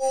Hello,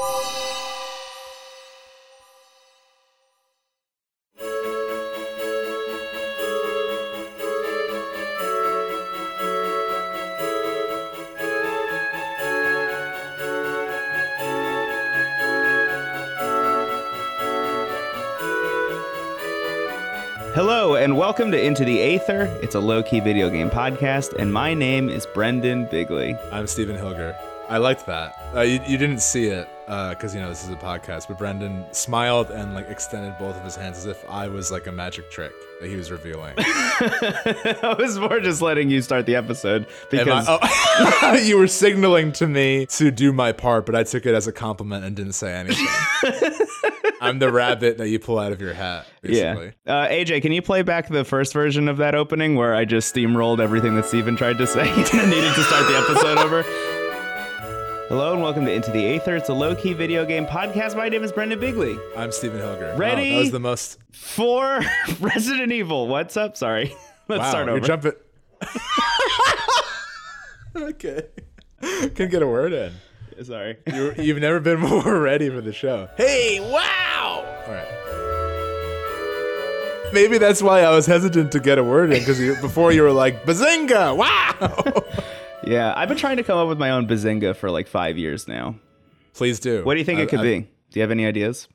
and welcome to Into the Aether. It's a low key video game podcast, and my name is Brendan Bigley. I'm Stephen Hilger. I liked that. Uh, you, you didn't see it because you know this is a podcast, but Brendan smiled and like extended both of his hands as if I was like a magic trick that he was revealing. I was more just letting you start the episode because I- oh, you were signaling to me to do my part, but I took it as a compliment and didn't say anything. I'm the rabbit that you pull out of your hat, basically. yeah. Uh, AJ, can you play back the first version of that opening where I just steamrolled everything that Steven tried to say and needed to start the episode over? Hello and welcome to Into the Aether. It's a low key video game podcast. My name is Brendan Bigley. I'm Stephen Hilger. Wow, Ready? that was the most. For Resident Evil. What's up? Sorry. Let's wow, start you're over. jumping. okay. Can get a word in. Sorry. You, you've never been more ready for the show. Hey, wow! All right. Maybe that's why I was hesitant to get a word in because before you were like bazinga, wow. Yeah, I've been trying to come up with my own bazinga for like five years now. Please do. What do you think I- it could I- be? Do you have any ideas?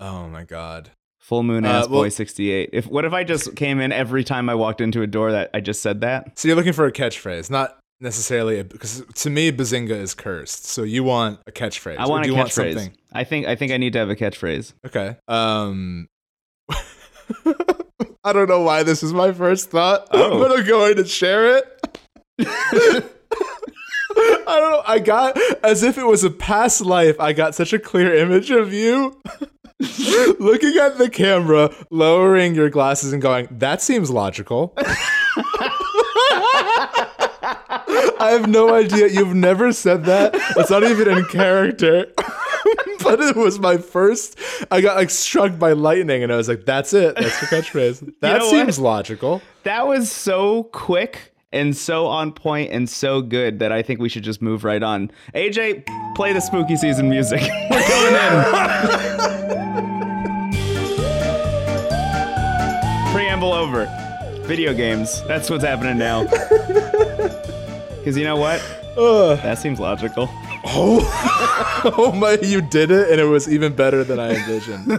Oh my god. Full moon ass Uh, well- boy sixty eight. If what if I just came in every time I walked into a door that I just said that? So you're looking for a catchphrase, not necessarily a, because to me bazinga is cursed. So you want a catchphrase. I want a want catchphrase. something? I think I think I need to have a catchphrase. Okay. Um. I don't know why this is my first thought, Oh. but I'm going to share it. I don't know. I got as if it was a past life. I got such a clear image of you looking at the camera, lowering your glasses, and going, "That seems logical." I have no idea. You've never said that. It's not even in character. but it was my first. I got like struck by lightning, and I was like, "That's it. That's your catchphrase." That know what? seems logical. That was so quick and so on point and so good that I think we should just move right on. AJ, play the spooky season music. We're going in. Preamble over. Video games. That's what's happening now. Because you know what? Ugh. That seems logical. Oh, oh my! You did it, and it was even better than I envisioned.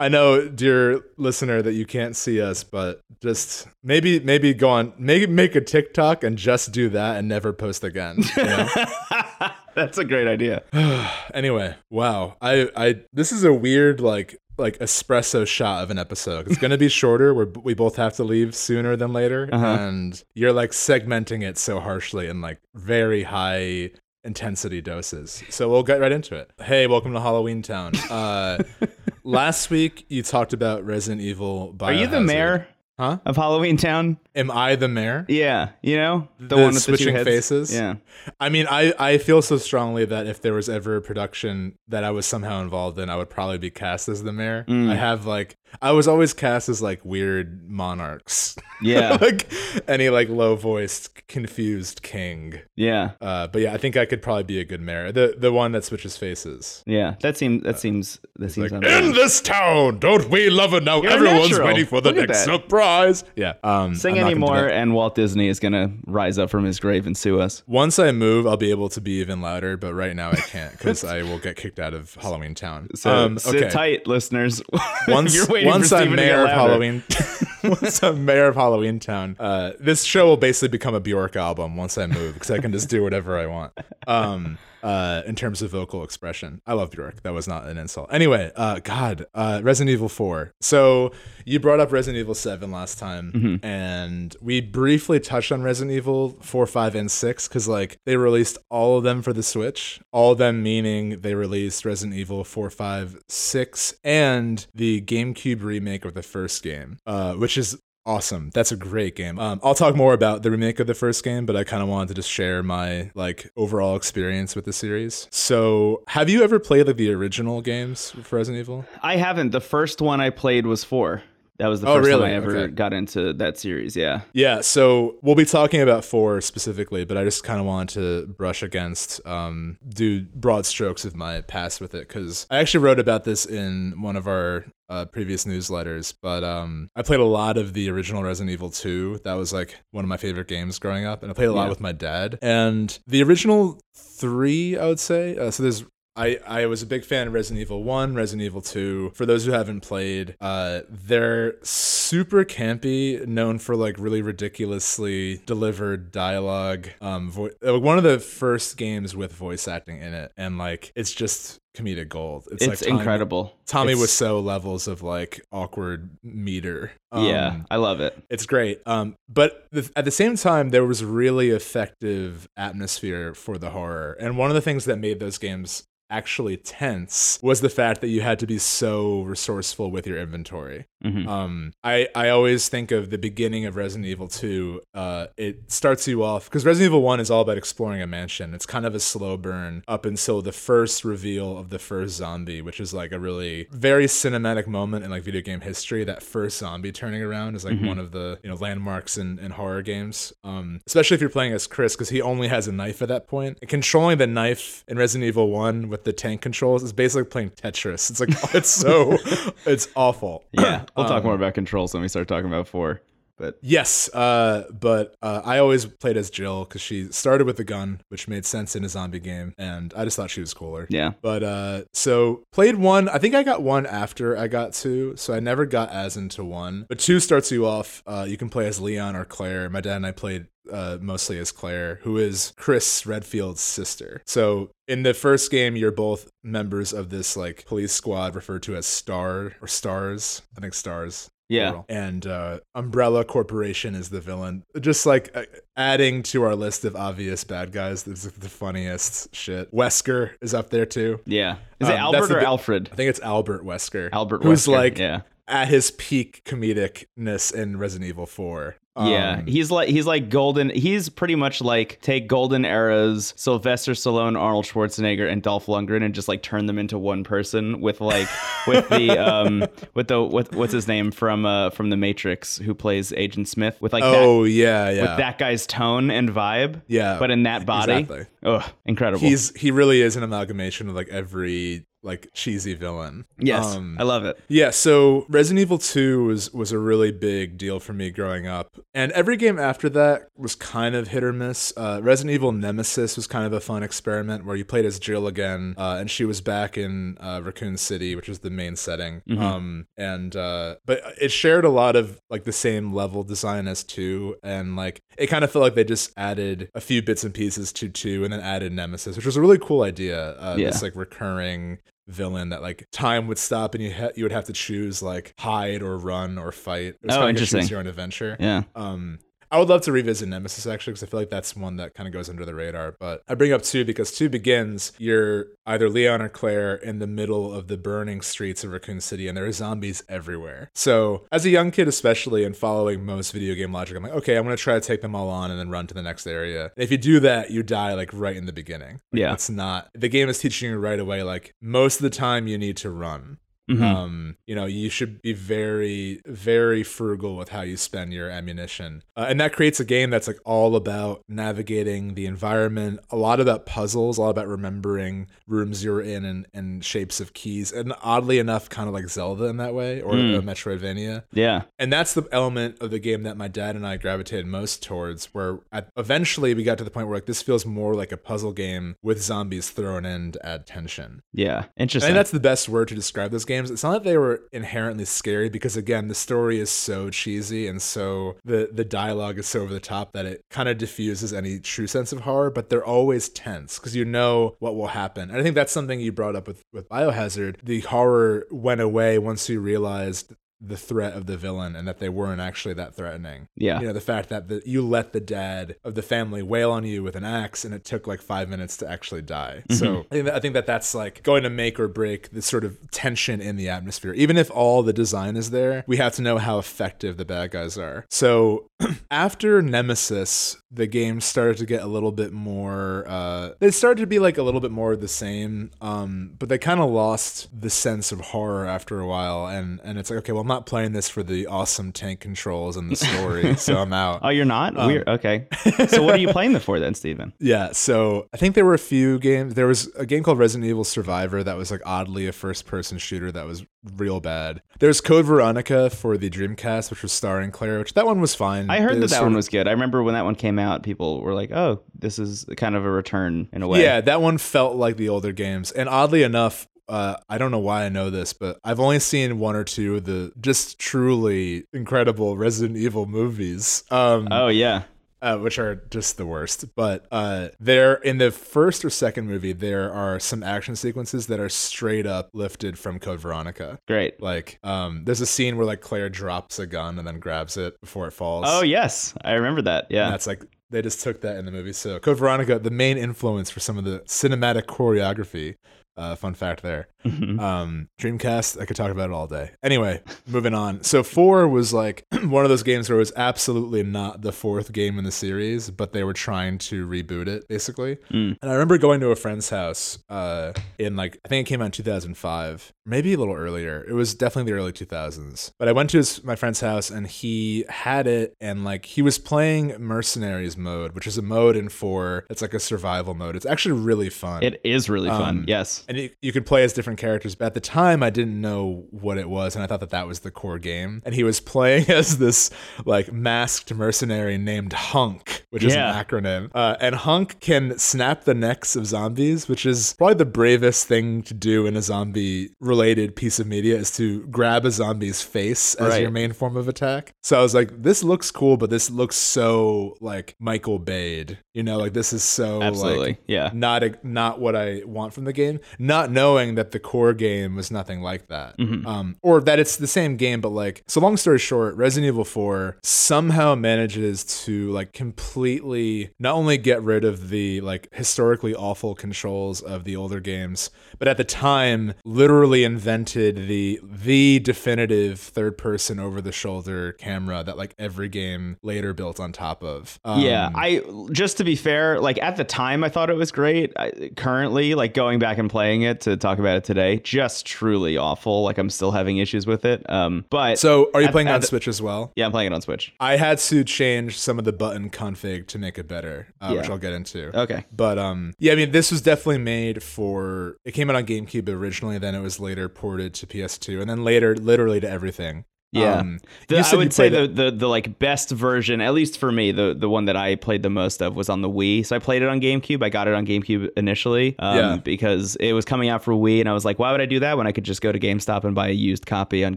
I know, dear listener, that you can't see us, but just maybe, maybe go on, maybe make a TikTok and just do that and never post again. You know? That's a great idea. anyway, wow. I, I, this is a weird like, like espresso shot of an episode. It's gonna be shorter. Where we both have to leave sooner than later, uh-huh. and you're like segmenting it so harshly in like very high intensity doses. So we'll get right into it. Hey, welcome to Halloween Town. Uh, last week you talked about Resident Evil. Are you the mayor Huh? of Halloween Town? Am I the mayor? Yeah, you know the, The one with the switching heads? faces? Yeah, I mean, I, I feel so strongly that if there was ever a production that I was somehow involved in, I would probably be cast as the mayor. Mm. I have like I was always cast as like weird monarchs, yeah, like any like low voiced, confused king. yeah, Uh, but yeah, I think I could probably be a good mayor. The the one that switches faces. yeah. That seems that seems that seems Like, in this town, don't we love it now? You're Everyone's waiting for the next that. surprise. Yeah. Um, Sing I'm not gonna do anymore, and Walt Disney is gonna rise up from his grave and sue us. Once I move, I'll be able to be even louder, but right now I can't because I will get kicked out of Halloween Town. So um, sit tight, listeners. Once, You're waiting once for I'm Steven to get mayor of. Halloween, once I'm mayor of Halloween Town, uh, this show will basically become a Bjork album once I move because I can just do whatever I want. Um, uh, in terms of vocal expression, I love Bjork. That was not an insult. Anyway, uh, God, uh, Resident Evil Four. So you brought up Resident Evil Seven last time, Mm-hmm. and we briefly touched on Resident Evil Four, Five, and Six because like they released all of them for the Switch. All of them meaning they released Resident Evil 4, 5, 6, and the GameCube remake of the first game, uh, which is awesome. That's a great game. Um, I'll talk more about the remake of the first game, but I kind of wanted to just share my like overall experience with the series. So, have you ever played like the original games for Resident Evil? I haven't. The first one I played was four. That was the Oh, first really? time I ever Okay. got into that series. Yeah. Yeah, so we'll be talking about four specifically, but I just kind of wanted to brush against, um, do broad strokes of my past with it because I actually wrote about this in one of our uh, previous newsletters. But um, I played a lot of the original Resident Evil 2. That was like one of my favorite games growing up, and I played a lot Yeah. with my dad. And the original three, I would say. Uh, so there's I, I was a big fan of Resident Evil 1, Resident Evil 2. For those who haven't played, uh, they're super campy, known for like really ridiculously delivered dialogue. Um, vo- uh, one of the first games with voice acting in it, and like it's just comedic gold. It's, like Tommy- incredible. Tommy It's- so levels of like awkward meter. yeah, Um, I love it. it's great. Um, but the, at the same time, there was really effective atmosphere for the horror. And one of the things that made those games actually tense was the fact that you had to be so resourceful with your inventory. Mhm. Um, I, I always think of the beginning of Resident Evil 2. Uh, it starts you off because Resident Evil 1 is all about exploring a mansion. It's kind of a slow burn up until the first reveal of the first zombie, which is like a really very cinematic moment in like video game history. That first zombie turning around is like one of the you know landmarks in, in horror games. Um, especially if you're playing as Chris because he only has a knife at that point. And controlling the knife in Resident Evil 1 with the tank controls is basically playing Tetris. It's like it's so it's awful. Yeah, we'll talk Um, more about controls when we start talking about four. But Yes, uh, but uh, I always played as Jill because she started with the gun, which made sense in a zombie game, and I just thought she was cooler. yeah, But uh, so played one. I think I got one after I got two, so I never got as into one. But two starts you off. Uh, you can play as Leon or Claire. My dad and I played uh, mostly as Claire, who is Chris Redfield's sister. So in the first game, you're both members of this like police squad referred to as Star or Stars. I think Stars. Yeah, plural. And uh, Umbrella Corporation is the villain. Just like uh, adding to our list of obvious bad guys, this is the funniest shit. Wesker is up there too. yeah. Is it Um, that's Albert or bi- Alfred? I think it's Albert Wesker. Albert, who's Wesker, like yeah, at his peak comedicness in Resident Evil 4. Yeah. Um, He's like he's like golden. He's pretty much like take golden eras, Sylvester Stallone, Arnold Schwarzenegger, and Dolph Lundgren, and just like turn them into one person with like with the um with the with what's his name from uh from the Matrix who plays Agent Smith with like that oh yeah, yeah, with that guy's tone and vibe. yeah. But in that body, exactly. ugh, incredible. He's he really is an amalgamation of like every like cheesy villain. yes, Um, I love it. Yeah, so Resident Evil 2 was was a really big deal for me growing up. And every game after that was kind of hit or miss. Uh, Resident Evil Nemesis was kind of a fun experiment where you played as Jill again, uh, and she was back in uh, Raccoon City, which was the main setting. Um, and uh, but it shared a lot of like the same level design as 2 and like it kind of felt like they just added a few bits and pieces to 2 and then added Nemesis, which was a really cool idea. Uh, Yeah. This like recurring villain that like time would stop and you ha- you would have to choose like hide or run or fight. It was Oh, interesting. choose your own adventure. Yeah. Um, I would love to revisit Nemesis actually because I feel like that's one that kind of goes under the radar. But I bring up two because two begins. You're either Leon or Claire in the middle of the burning streets of Raccoon City, and there are zombies everywhere. So as a young kid, especially, and following most video game logic, I'm like, okay, I'm gonna try to take them all on and then run to the next area. And if you do that, you die like right in the beginning. Like, Yeah. it's not the game is teaching you right away. Like most of the time, you need to run. Mhm. Um, you know, you should be very, very frugal with how you spend your ammunition. Uh, and that creates a game that's like all about navigating the environment, a lot about puzzles, a lot about remembering rooms you're in and, and shapes of keys. And oddly enough, kind of like Zelda in that way or Mm. uh, Metroidvania. yeah. And that's the element of the game that my dad and I gravitated most towards, where at, eventually we got to the point where like this feels more like a puzzle game with zombies thrown in to add tension. Yeah. I Interesting. think that's the best word to describe those games. It's not that they were inherently scary because again, the story is so cheesy and so the the dialogue is so over the top that it kind of diffuses any true sense of horror, but they're always tense because you know what will happen. And I think that's something you brought up with with Biohazard. The horror went away once you realized the threat of the villain and that they weren't actually that threatening. yeah. You know, the fact that the, you let the dad of the family wail on you with an axe and it took like five minutes to actually die. So I think, that, I think that that's like going to make or break the sort of tension in the atmosphere. Even if all the design is there, we have to know how effective the bad guys are. So after Nemesis, the game started to get a little bit more, uh, they started to be like a little bit more the same, um, but they kind of lost the sense of horror after a while. And, and it's like, okay, well, not playing this for the awesome tank controls and the story, so I'm out. Oh, you're not? Um, Weird. Okay. so what are you playing it for then, Steven? Yeah, so I think there were a few games. There was a game called Resident Evil Survivor that was like oddly a first person shooter that was real bad. There's Code Veronica for the Dreamcast, which was starring Claire, which that one was fine. I heard It that that one of- was good. I remember when that one came out, people were like, "Oh, this is kind of a return in a way." Yeah, that one felt like the older games. And oddly enough, uh, I don't know why I know this, but I've only seen one or two of the just truly incredible Resident Evil movies. Um, Oh yeah. uh, which are just the worst. But uh, there, in the first or second movie, there are some action sequences that are straight up lifted from Code Veronica. Great. Like, um, there's a scene where like Claire drops a gun and then grabs it before it falls. Oh yes, I remember that. And Yeah. that's like they just took that in the movie. So Code Veronica, the main influence for some of the cinematic choreography. Uh, fun fact there. Mhm. Um, Dreamcast, I could talk about it all day. Anyway, moving on. So four was like one of those games where it was absolutely not the fourth game in the series, but they were trying to reboot it basically. Mm. And I remember going to a friend's house uh, in like I think it came out in 2005, maybe a little earlier. It was definitely the early 2000s. But I went to his, my friend's house and he had it, and like he was playing Mercenaries mode, which is a mode in four. It's like a survival mode. It's actually really fun. It is really fun. Um, yes. and you, you could play as different characters, but at the time I didn't know what it was, and I thought that that was the core game. And he was playing as this like masked mercenary named Hunk, which is an acronym. Uh, and Hunk can snap the necks of zombies, which is probably the bravest thing to do in a zombie-related piece of media is to grab a zombie's face as Right. your main form of attack. So I was like, this looks cool, but this looks so like Michael Bayed. You know, like this is so Absolutely. like yeah. not a, not what I want from the game. Not knowing that the core game was nothing like that, Mm-hmm. um, or that it's the same game, but like so. Long story short, Resident Evil Four somehow manages to like completely not only get rid of the like historically awful controls of the older games, but at the time literally invented the the definitive third person over the shoulder camera that like every game later built on top of. Um, yeah, I just to be fair, like at the time I thought it was great. I, currently, like going back and playing it to talk about it today, just truly awful. Like I'm still having issues with it. Um, but So are you At- playing at on the- Switch as well? yeah, I'm playing it on Switch. I had to change some of the button config to make it better, uh, which I'll get into. Okay. But um, yeah, I mean, this was definitely made for. It came out on GameCube originally, then it was later ported to PS2, and then later, literally to everything. Yeah. Um, The, I would say the, the the like best version, at least for me, the the one that I played the most of was on the Wii. So I played it on GameCube. I got it on GameCube initially, um, Yeah. because it was coming out for Wii, and I was like, why would I do that when I could just go to GameStop and buy a used copy on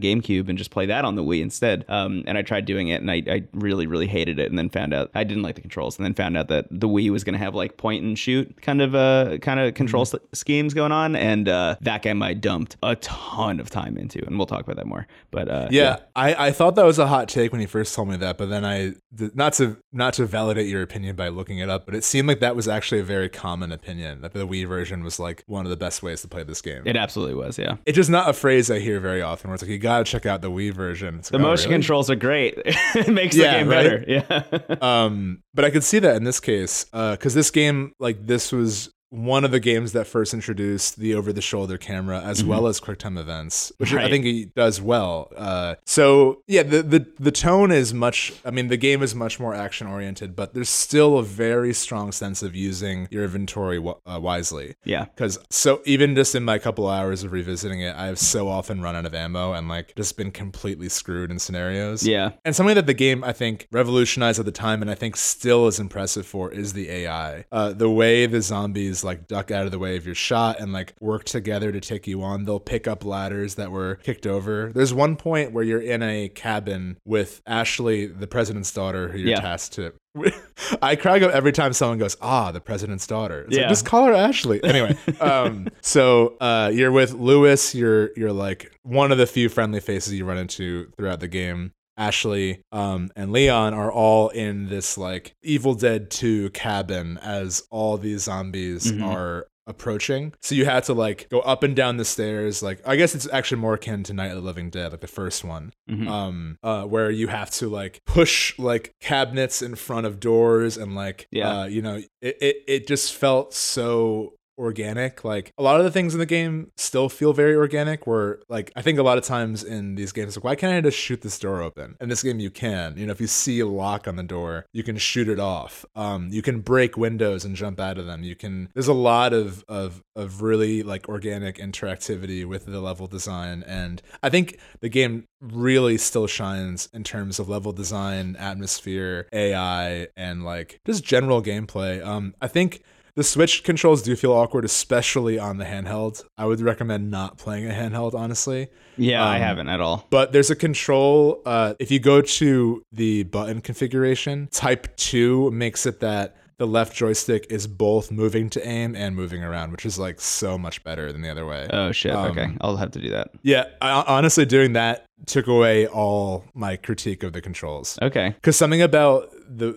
GameCube and just play that on the Wii instead? Um, and I tried doing it, and I, I really really hated it, and then found out I didn't like the controls, and then found out that the Wii was going to have like point and shoot kind of uh kind of control Mm-hmm. s- schemes going on, and uh, that game I dumped a ton of time into, and we'll talk about that more. But uh, yeah, I, I thought that was a hot take when you first told me that, but then I not to not to validate your opinion by looking it up, but it seemed like that was actually a very common opinion that the Wii version was like one of the best ways to play this game. It absolutely was, yeah. it's just not a phrase I hear very often. Where it's like you gotta check out the Wii version. It's The oh, motion really? controls are great. it makes Yeah, the game right? better. Yeah. um but i could see that in this case because this game like this was one of the games that first introduced the over the shoulder camera as well as QuickTime events, which I Mm-hmm. Think he does well. Uh, so yeah, the, the the tone is much. I mean, the game is much more action oriented, but there's still a very strong sense of using your inventory w- uh, wisely. yeah. Because so even just in my couple hours of revisiting it, I've so often run out of ammo and like just been completely screwed in scenarios. Yeah. And something that the game I think revolutionized at the time and I think still is impressive for is the AI. Uh, the way the zombies like duck out of the way of your shot and like work together to take you on. They'll pick up ladders that were kicked over. There's one point where you're in a cabin with Ashley, the president's daughter, who you're Yeah. tasked to. I crack up every time someone goes, "Ah, the president's daughter." It's like, just call her Ashley. Anyway, um, so uh, you're with Lewis. You're you're like one of the few friendly faces you run into throughout the game. Ashley um, and Leon are all in this like Evil Dead 2 cabin as all these zombies Mhm. are approaching. So you had to like go up and down the stairs. Like I guess it's actually more akin to Night of the Living Dead, like the first one Mhm. um uh where you have to like push like cabinets in front of doors and like Yeah. uh you know it it, it just felt so organic. Like a lot of the things in the game still feel very organic. Where like I think a lot of times in these games, like why can't I just shoot this door open? In this game, you can. You know, if you see a lock on the door, you can shoot it off. Um, you can break windows and jump out of them. You can. There's a lot of of of really like organic interactivity with the level design, and I think the game really still shines in terms of level design, atmosphere, AI, and like just general gameplay. Um, I think the Switch controls do feel awkward, especially on the handheld. I would recommend not playing a handheld, honestly. Yeah, I Um, haven't at all. But there's a control. Uh, if you go to the button configuration, Type 2 makes it that the left joystick is both moving to aim and moving around, which is like so much better than the other way. Oh shit. um, okay, I'll have to do that. Yeah, I, honestly, doing that took away all my critique of the controls. Okay. Because something about the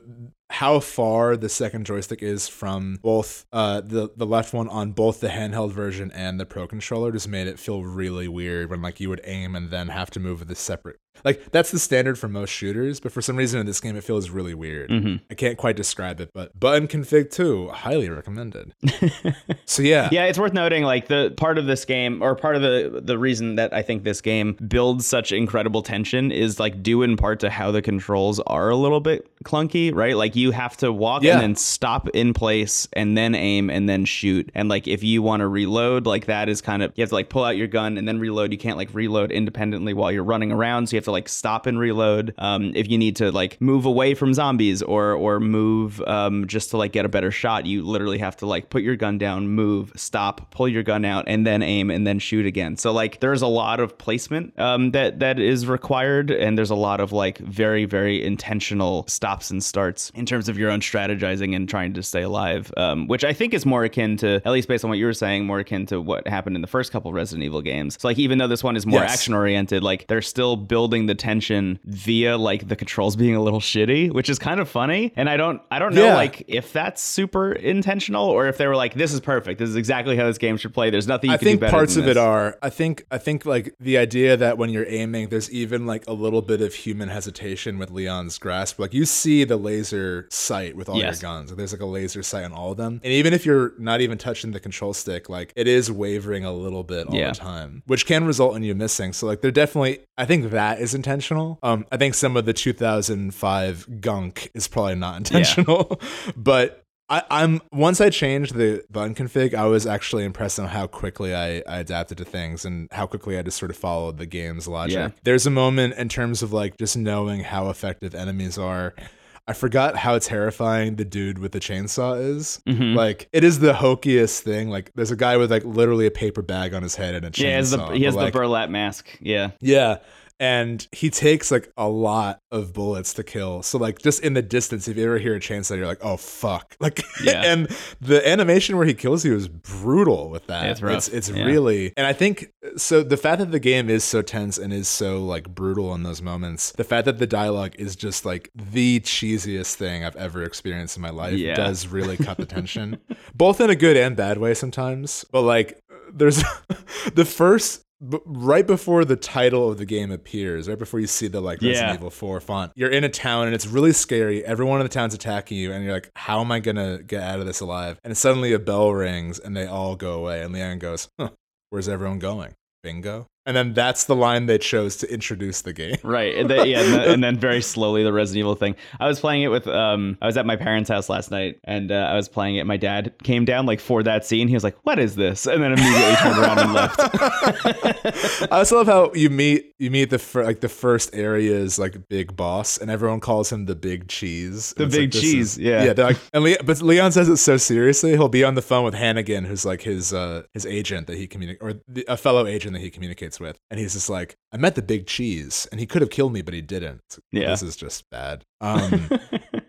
how far the second joystick is from both uh, the the left one on both the handheld version and the pro controller just made it feel really weird when like you would aim and then have to move with a separate like that's the standard for most shooters but for some reason in this game it feels really weird Mhm. i can't quite describe it but button config 2 highly recommended so yeah Yeah, it's worth noting like the part of this game or part of the the reason that I think this game builds such incredible tension is like due in part to how the controls are a little bit clunky, right? Like you have to walk Yeah. and then stop in place and then aim and then shoot. And like if you want to reload, like that is kind of you have to like pull out your gun and then reload. You can't like reload independently while you're running around, so you have to like stop and reload. Um, if you need to like move away from zombies or or move um, just to like get a better shot, you literally have to like put your gun down, move, stop, pull your gun out, and then aim and then shoot again. So like there's a lot of placement um, that that is required, and there's a lot of like very very intentional stops and starts in terms of your own strategizing and trying to stay alive, um, which I think is more akin to at least based on what you were saying, more akin to what happened in the first couple Resident Evil games. So like even though this one is more Yes. action oriented, like they're still building the tension via like the controls being a little shitty, which is kind of funny. And I don't I don't know Yeah. like if that's super intentional or if they were like this is perfect. This is exactly how this game should play. There's nothing you I can do think better parts of it are. I think I think like the idea that when you're aiming, there's even like a little bit of human hesitation with Leon's grasp. Like you see the laser sight with all Yes. your guns. Like, there's like a laser sight on all of them, and even if you're not even touching the control stick, like it is wavering a little bit all Yeah. the time, which can result in you missing. So like they're definitely. I think that is intentional. Um, I think some of the 2005 gunk is probably not intentional, but I, I'm once I changed the button config, I was actually impressed on how quickly I, I adapted to things and how quickly I just sort of followed the game's logic. Yeah. There's a moment in terms of like just knowing how effective enemies are. I forgot how terrifying the dude with the chainsaw is. Mhm. Like it is the hokiest thing. Like there's a guy with like literally a paper bag on his head and a chainsaw. Yeah, he has the, he has like, the burlap mask. Yeah. yeah. And he takes like a lot of bullets to kill. So like just in the distance, if you ever hear a chainsaw, you're like, oh fuck. Like Yeah. and the animation where he kills you is brutal with that. Yeah, it's rough. It's, it's Yeah. really and I think so the fact that the game is so tense and is so like brutal in those moments, the fact that the dialogue is just like the cheesiest thing I've ever experienced in my life does really cut the tension. Both in a good and bad way sometimes. But like there's the first b- right before the title of the game appears, right before you see the like Resident Yeah. Evil 4 font, you're in a town and it's really scary. Everyone in the town's attacking you, and you're like, "How am I gonna get out of this alive?" And suddenly a bell rings, and they all go away. And Leon goes, "Huh, where's everyone going? Bingo." And then that's the line they chose to introduce the game. Right. And then, yeah, and then, and then very slowly the Resident Evil thing. I was playing it with um I was at my parents' house last night and uh, I was playing it. My dad came down like for that scene. He was like, "What is this?" And then immediately turned around and left. I also love how you meet you meet the fir- like the first area's like big boss, and everyone calls him the Big Cheese. The Big like, Cheese, is- yeah. yeah. They're like, and Le- but Leon says it so seriously. He'll be on the phone with Hunnigan, who's like his uh his agent that he communicates, or the, a fellow agent that he communicates with, and he's just like, I met the Big Cheese, and he could have killed me, but he didn't. Yeah. this is just bad. Um,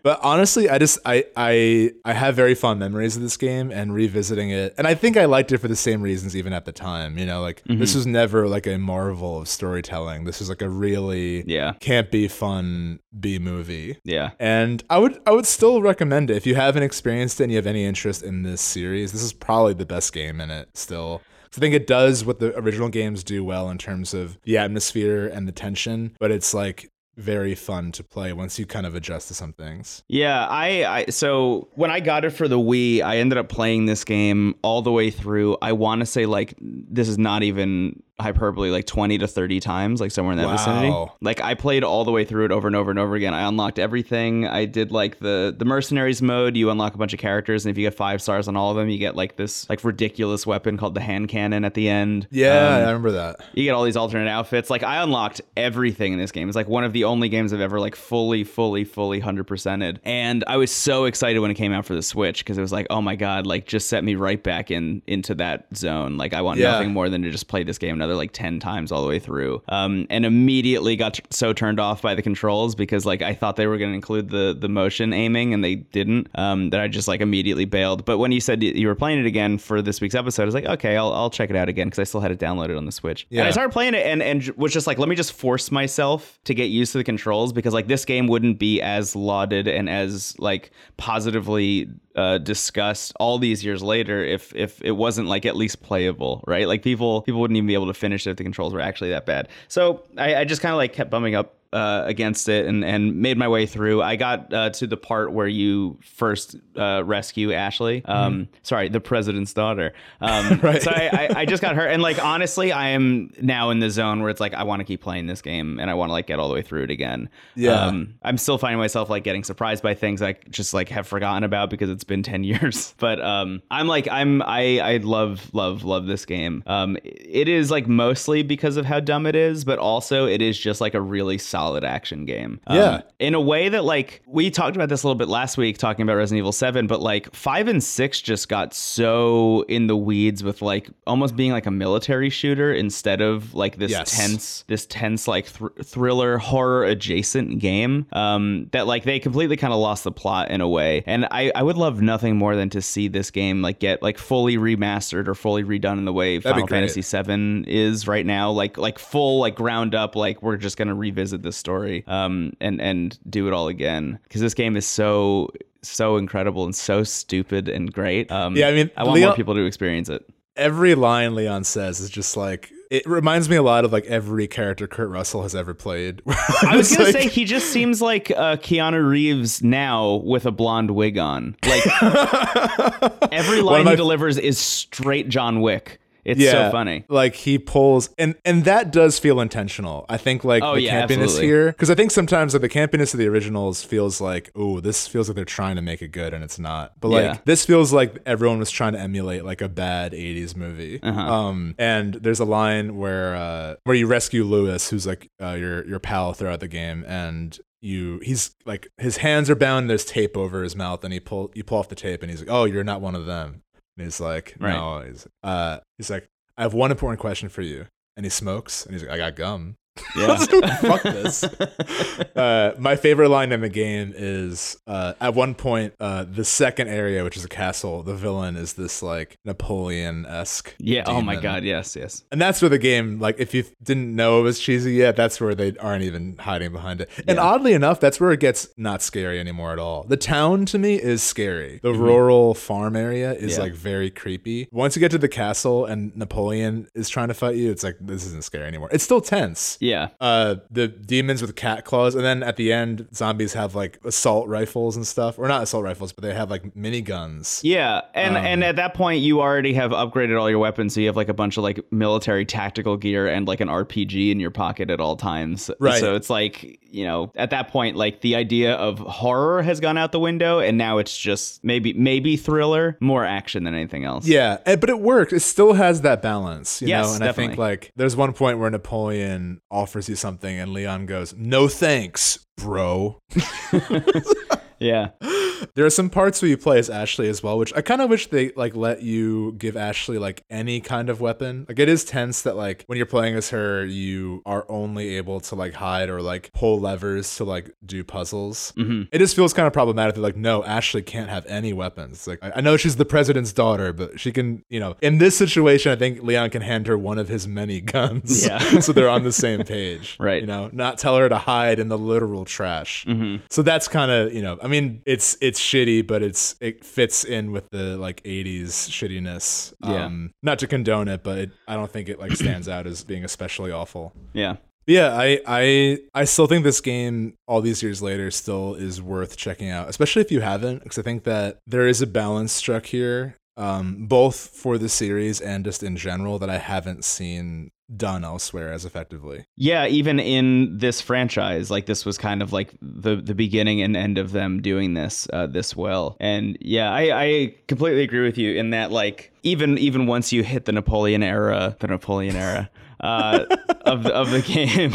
but honestly, I just I I I have very fond memories of this game and revisiting it, and I think I liked it for the same reasons even at the time. You know, like Mm-hmm. this was never like a marvel of storytelling. This was like a really yeah. can't be fun B movie. Yeah. And I would I would still recommend it if you haven't experienced it and you have any interest in this series. This is probably the best game in it still. 'Cause I think it does what the original games do well in terms of the atmosphere and the tension, but it's like very fun to play once you kind of adjust to some things. Yeah, I, I so when I got it for the Wii, I ended up playing this game all the way through. I want to say like this is not even hyperbole like 20 to 30 times like somewhere in that Wow. vicinity like i played all the way through it over and over and over again i unlocked everything i did like the the mercenaries mode you unlock a bunch of characters and if you get five stars on all of them you get like this like ridiculous weapon called the hand cannon at the end Yeah, Um, I remember that. you get all these alternate outfits. Like I unlocked everything in this game. It's like one of the only games I've ever like fully, fully, fully hundred percented. And I was so excited when it came out for the Switch because it was like, oh my god, like just set me right back in into that zone. Like I want Yeah. nothing more than to just play this game another like ten times all the way through. Um, and immediately got t- so turned off by the controls because like I thought they were going to include the the motion aiming and they didn't. Um, that I just like immediately bailed. But when you said you were playing it again for this week's episode, I was like, okay, I'll I'll check it out again because I still had it downloaded on the Switch. And I started playing it and and was just like, let me just force myself to get used to the controls because like this game wouldn't be as lauded and as like positively uh, discussed all these years later if if it wasn't like at least playable, right? Like people people wouldn't even be able to finish it if the controls were actually that bad. So I, I just kind of like kept bumming up uh, against it and, and made my way through. I got uh, to the part where you first uh, rescue Ashley. Um, Sorry, the president's daughter. Um, Right. So I, I, I just got hurt. and like honestly, I am now in the zone where it's like I want to keep playing this game and I want to like get all the way through it again. Yeah. Um, I'm still finding myself like getting surprised by things I just like have forgotten about because it's been ten years. But um, I'm like I'm I I love love love this game. Um, it is like mostly because of how dumb it is, but also it is just like a really solid action game. Um, Yeah. in a way that like we talked about this a little bit last week talking about Resident Evil 7 but like 5 and 6 just got so in the weeds with like almost being like a military shooter instead of like this Yes. tense this tense like thr- thriller horror adjacent game um that like they completely kind of lost the plot in a way and I I would love nothing more than to see this game like get like fully remastered or fully redone in the way be Final. Fantasy 7 is right now like like full like ground up like we're just going to revisit this story um and and do it all again because this game is so so incredible and so stupid and great um Yeah, I mean, I want Leon- more people to experience it Every line Leon says is just like it reminds me a lot of like every character Kurt Russell has ever played. I was gonna say he just seems like uh, Keanu Reeves now with a blonde wig on. Like every line he delivers is straight John Wick. It's so funny. Like he pulls, and and that does feel intentional. I think like Oh, the yeah, campiness absolutely. here, because I think sometimes like the campiness of the originals feels like, oh, this feels like they're trying to make it good, and it's not. But like Yeah. this feels like everyone was trying to emulate like a bad '80s movie. Uh-huh. Um, and there's a line where uh, where you rescue Lewis, who's like uh, your your pal throughout the game, and you he's like his hands are bound there's tape over his mouth and he pull you pull off the tape and he's like oh you're not one of them and he's like Right. no. He's uh he's like i have one important question for you. And he smokes and he's like i got gum Yeah. fuck this uh my favorite line in the game is uh at one point uh the second area which is a castle the villain is this like napoleon-esque yeah. Oh my god. Yes. Yes. And that's where the game, like, if you didn't know it was cheesy yet, that's where they aren't even hiding behind it. And Yeah. oddly enough, that's where it gets not scary anymore at all. The town to me is scary. The Mhm. rural farm area is Yeah. like very creepy. Once you get to the castle and Napoleon is trying to fight you, it's like this isn't scary anymore. It's still tense. Yeah. Uh, the demons with cat claws, and then at the end, zombies have like assault rifles and stuff, or not assault rifles, but they have like miniguns. Yeah, and Um, and at that point you already have upgraded all your weapons, so you have like a bunch of like military tactical gear and like an RPG in your pocket at all times. Right. So it's like you know at that point like the idea of horror has gone out the window, and now it's just maybe maybe thriller, more action than anything else. Yeah, but it works. It still has that balance, you Yes, know. And I think like there's one point where Napoleon offers you something, and Leon goes, "No thanks, bro." yeah, There are some parts where you play as Ashley as well, which I kind of wish they like let you give Ashley like any kind of weapon. Like it is tense that like when you're playing as her, you are only able to like hide or like pull levers to like do puzzles. hmm It just feels kind of problematic that like no, Ashley can't have any weapons. Like I I know she's the president's daughter, but she can, you know, in this situation, I think Leon can hand her one of his many guns. Yeah. so they're on the same page. Right. You know, not tell her to hide in the literal trash. hmm So that's kind of, you know, I mean, it's it's shitty, but it's it fits in with the like 80s shittiness. Yeah. Um not to condone it, but it, I don't think it like stands out as being especially awful. yeah. Yeah, I, I I still think this game all these years later still is worth checking out, especially if you haven't, because I think that there is a balance struck here, um, both for the series and just in general that I haven't seen done elsewhere as effectively. Yeah, even in this franchise, like this was kind of like the the beginning and end of them doing this uh, this well. And yeah, I, I completely agree with you in that like even even once you hit the Napoleon era, the Napoleon era. uh, of the, of the game.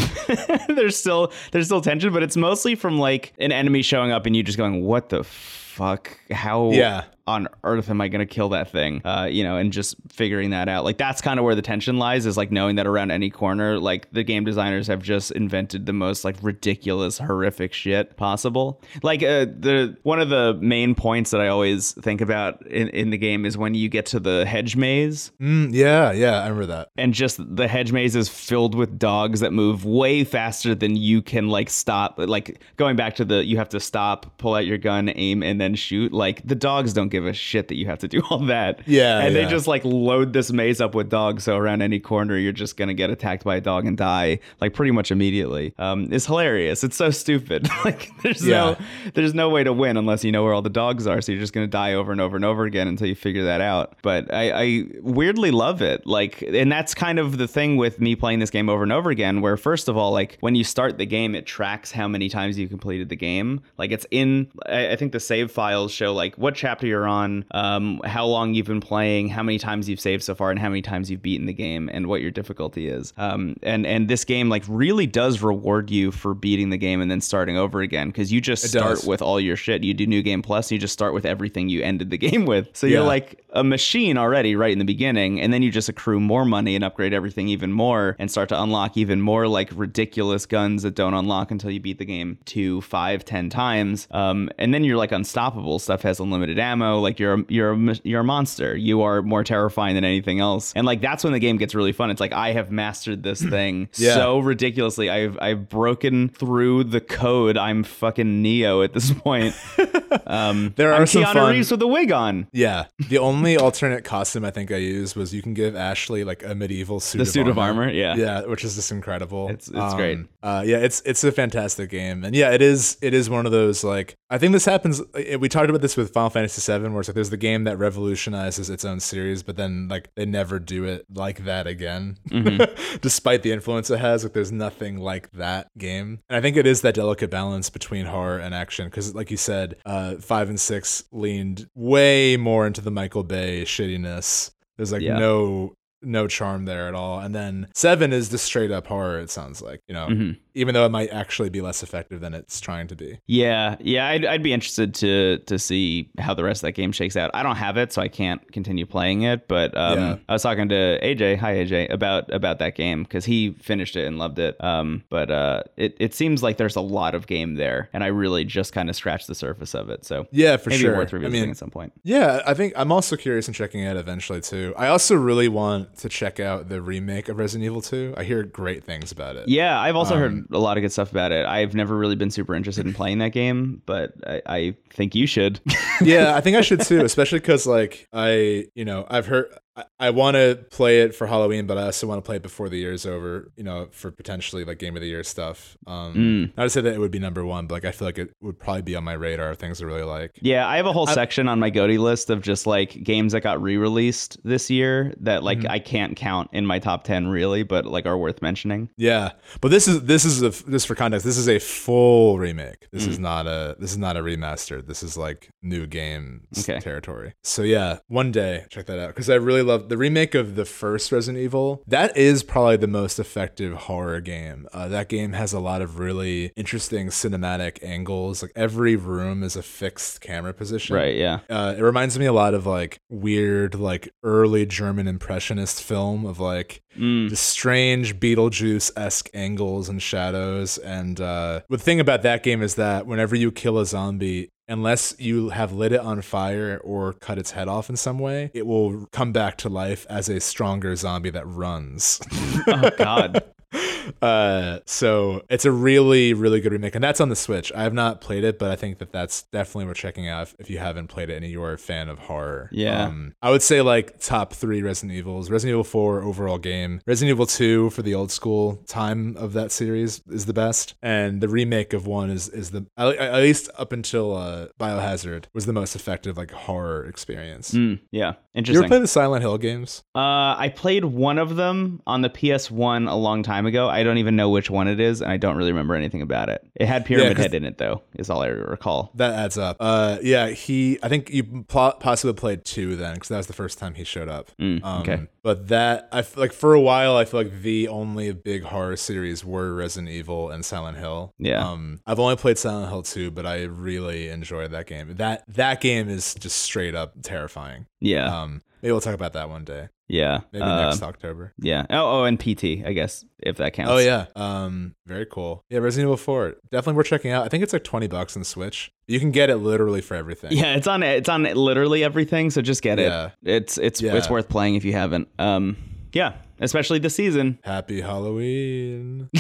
there's still there's still tension, but it's mostly from like an enemy showing up and you just going, "What the fuck? How Yeah. On earth am I going to kill that thing? Uh, you know, and just figuring that out. Like that's kind of where the tension lies is like knowing that around any corner, like the game designers have just invented the most like ridiculous, horrific shit possible. Like uh, the one of the main points that I always think about in, in the game is when you get to the hedge maze Mm, yeah, yeah, I remember that. and just the hedge maze is filled with dogs that move way faster than you can like stop like going back to the you have to stop pull out your gun aim and then shoot like the dogs don't give a shit that you have to do all that. Yeah, and they just like load this maze up with dogs so around any corner you're just gonna get attacked by a dog and die like pretty much immediately. Um it's hilarious. It's so stupid. Like there's Yeah. no there's no way to win unless you know where all the dogs are so you're just gonna die over and over and over again until you figure that out. But i i weirdly love it. Like and that's kind of the thing with me playing this game over and over again where first of all like when you start the game it tracks how many times you completed the game. Like it's in i, I think the save files show like what chapter you're on um how long you've been playing how many times you've saved so far and how many times you've beaten the game and what your difficulty is. Um and and this game like really does reward you for beating the game and then starting over again because you just It start does. with all your shit. You do new game plus you just start with everything you ended the game with. So you're like a machine already right in the beginning and then you just accrue more money and upgrade everything even more and start to unlock even more like ridiculous guns that don't unlock until you beat the game two five ten times. Um, and then you're like unstoppable. Stuff has unlimited ammo like you're a, you're you're a monster you are more terrifying than anything else and like that's when the game gets really fun it's like i have mastered this thing Yeah. so ridiculously i've i've broken through the code i'm fucking neo at this point um There are I'm some Keanu fun- Reeves with a wig on Yeah. The only alternate costume I think I used was you can give Ashley like a medieval suit the of suit of armor. armor yeah Yeah, which is just incredible. It's- it's great. Uh, yeah, it's it's a fantastic game, and yeah, it is it is one of those like I think this happens. uh, We talked about this with Final Fantasy VII, where it's like there's the game that revolutionizes its own series, but then like they never do it like that again, Mm-hmm. despite the influence it has. Like there's nothing like that game, and I think it is that delicate balance between horror and action because, like you said, uh, five and six leaned way more into the Michael Bay shittiness. There's like Yeah. no no charm there at all. And then seven is the straight up horror. It sounds like you know, Mhm. even though it might actually be less effective than it's trying to be. Yeah, yeah, I'd, I'd be interested to to see how the rest of that game shakes out. I don't have it, so I can't continue playing it. But um, Yeah. I was talking to AJ, hi AJ, about about that game because he finished it and loved it. Um, but uh, it it seems like there's a lot of game there, and I really just kind of scratched the surface of it. So Yeah, for maybe sure. worth I revisiting mean, at some point. yeah, I think I'm also curious in checking it out eventually too. I also really want to check out the remake of Resident Evil 2. I hear great things about it. Yeah, I've also Um, heard a lot of good stuff about it. I've never really been super interested in playing that game, but I, I think you should. yeah, I think I should too, especially because like I, you know, I've heard I, I want to play it for Halloween, but I also want to play it before the year's over, you know, for potentially like game of the year stuff. Um, Mm. not to say that it would be number one, but like I feel like it would probably be on my radar of things I really like. Yeah, I have a whole section on my GOTY list of just like games that got re-released this year that like I can't count in my top ten really, but like are worth mentioning. Yeah, but this is this is a this for context. This is a full remake. This Mm. is not a this is not a remaster. This is like new game Okay. territory. So yeah, one day check that out because I really love the remake of the first Resident Evil. That is probably the most effective horror game. Uh, that game has a lot of really interesting cinematic angles. Like every room is a fixed camera position. Right? Yeah. Uh, it reminds me a lot of like weird, like early German impressionist film of like Mm. the strange Beetlejuice esque angles and shadows. And uh, the thing about that game is that whenever you kill a zombie, unless you have lit it on fire or cut its head off in some way, it will come back to life as a stronger zombie that runs. Oh God. uh, so it's a really, really good remake, and that's on the Switch. I have not played it, but I think that that's definitely worth checking out if, if you haven't played it and you're a fan of horror. Yeah. Um, I would say like top three Resident Evils: Resident Evil 4 overall game, Resident Evil 2 for the old school time of that series is the best, and the remake of one is is the at least up until uh, Biohazard was the most effective like horror experience. Mm, yeah, interesting. You ever play the Silent Hill games? Uh, I played one of them on the PS1 a long time ago. I don't even know which one it is, and I don't really remember anything about it. It had Pyramid 'cause- Head in it, though, is all I recall. That adds up. Uh, yeah, he. I think you possibly played two then, because that was the first time he showed up. Mm, Um, okay. But that I f- like for a while, I feel like the only big horror series were Resident Evil and Silent Hill. Yeah. Um, I've only played Silent Hill two, but I really enjoyed that game. That that game is just straight up terrifying. Yeah, Um, maybe we'll talk about that one day. yeah, Maybe uh, next October. yeah. Oh, oh, and PT, I guess if that counts. Oh yeah. Um, very cool. Yeah, Resident Evil four definitely worth checking out. I think it's like twenty bucks on Switch. You can get it literally for everything. Yeah, it's on it's on literally everything, so just get Yeah. it. It's it's Yeah. it's worth playing if you haven't. Um, yeah, especially this season. Happy Halloween.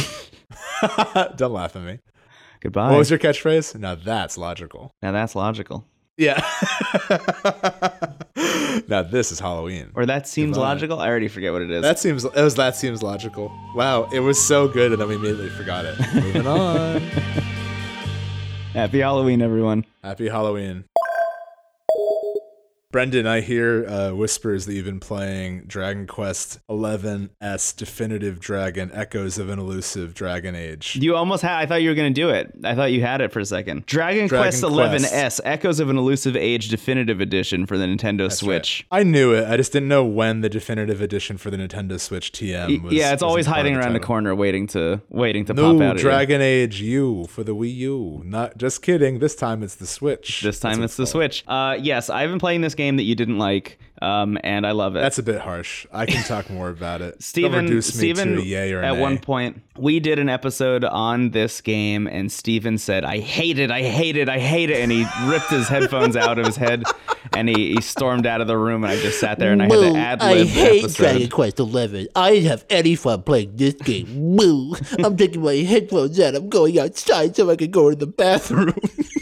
Don't laugh at me. Goodbye. What was your catchphrase? Now that's logical. now that's logical. Yeah. now this is Halloween. Or that seems Goodbye. logical. I already forget what it is. That seems it was that seems logical. Wow, it was so good and then we immediately forgot it. Moving on. Happy Halloween, everyone. Happy Halloween. Brendan, I hear uh, whispers that you've been playing Dragon Quest XI-S Definitive Dragon Echoes of an Elusive Dragon Age. You almost had. I thought you were going to do it. I thought you had it for a second. Dragon, Dragon Quest Quest. 11S Echoes of an Elusive Age Definitive Edition for the Nintendo Switch. I knew it. I just didn't know when the definitive edition for the Nintendo Switch TM was. yeah, it's always hiding around the title. corner, waiting to waiting to pop out. No, at you. Dragon Age U for the Wii U. Not just kidding. This time it's the Switch. This time That's it's the Switch. Uh, yes, I've been playing this game that you didn't like, um, and I love it. That's a bit harsh. I can talk more about it. Don't Steven, reduce me Steven to a yay or a at nay. one point, we did an episode on this game, and Steven said, I hate it, I hate it, I hate it. And he ripped his headphones out of his head and he, he stormed out of the room, and I just sat there and I had Moo, to ad I hate episode. Dragon Quest XI. I didn't have any fun playing this game. Moo. I'm taking my headphones out. I'm going outside so I can go to the bathroom.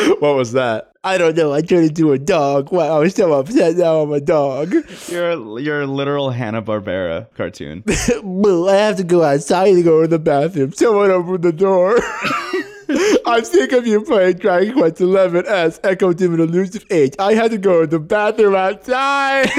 What was that? I don't know. I turned into a dog. Wow, I was so upset. Now I'm a dog. You're, you're a literal Hanna Barbera cartoon. Moo, I have to go outside to go to the bathroom. Someone open the door. I'm sick of you playing Dragon Quest XI as Echo Demon an Elusive Age. I had to go to the bathroom outside.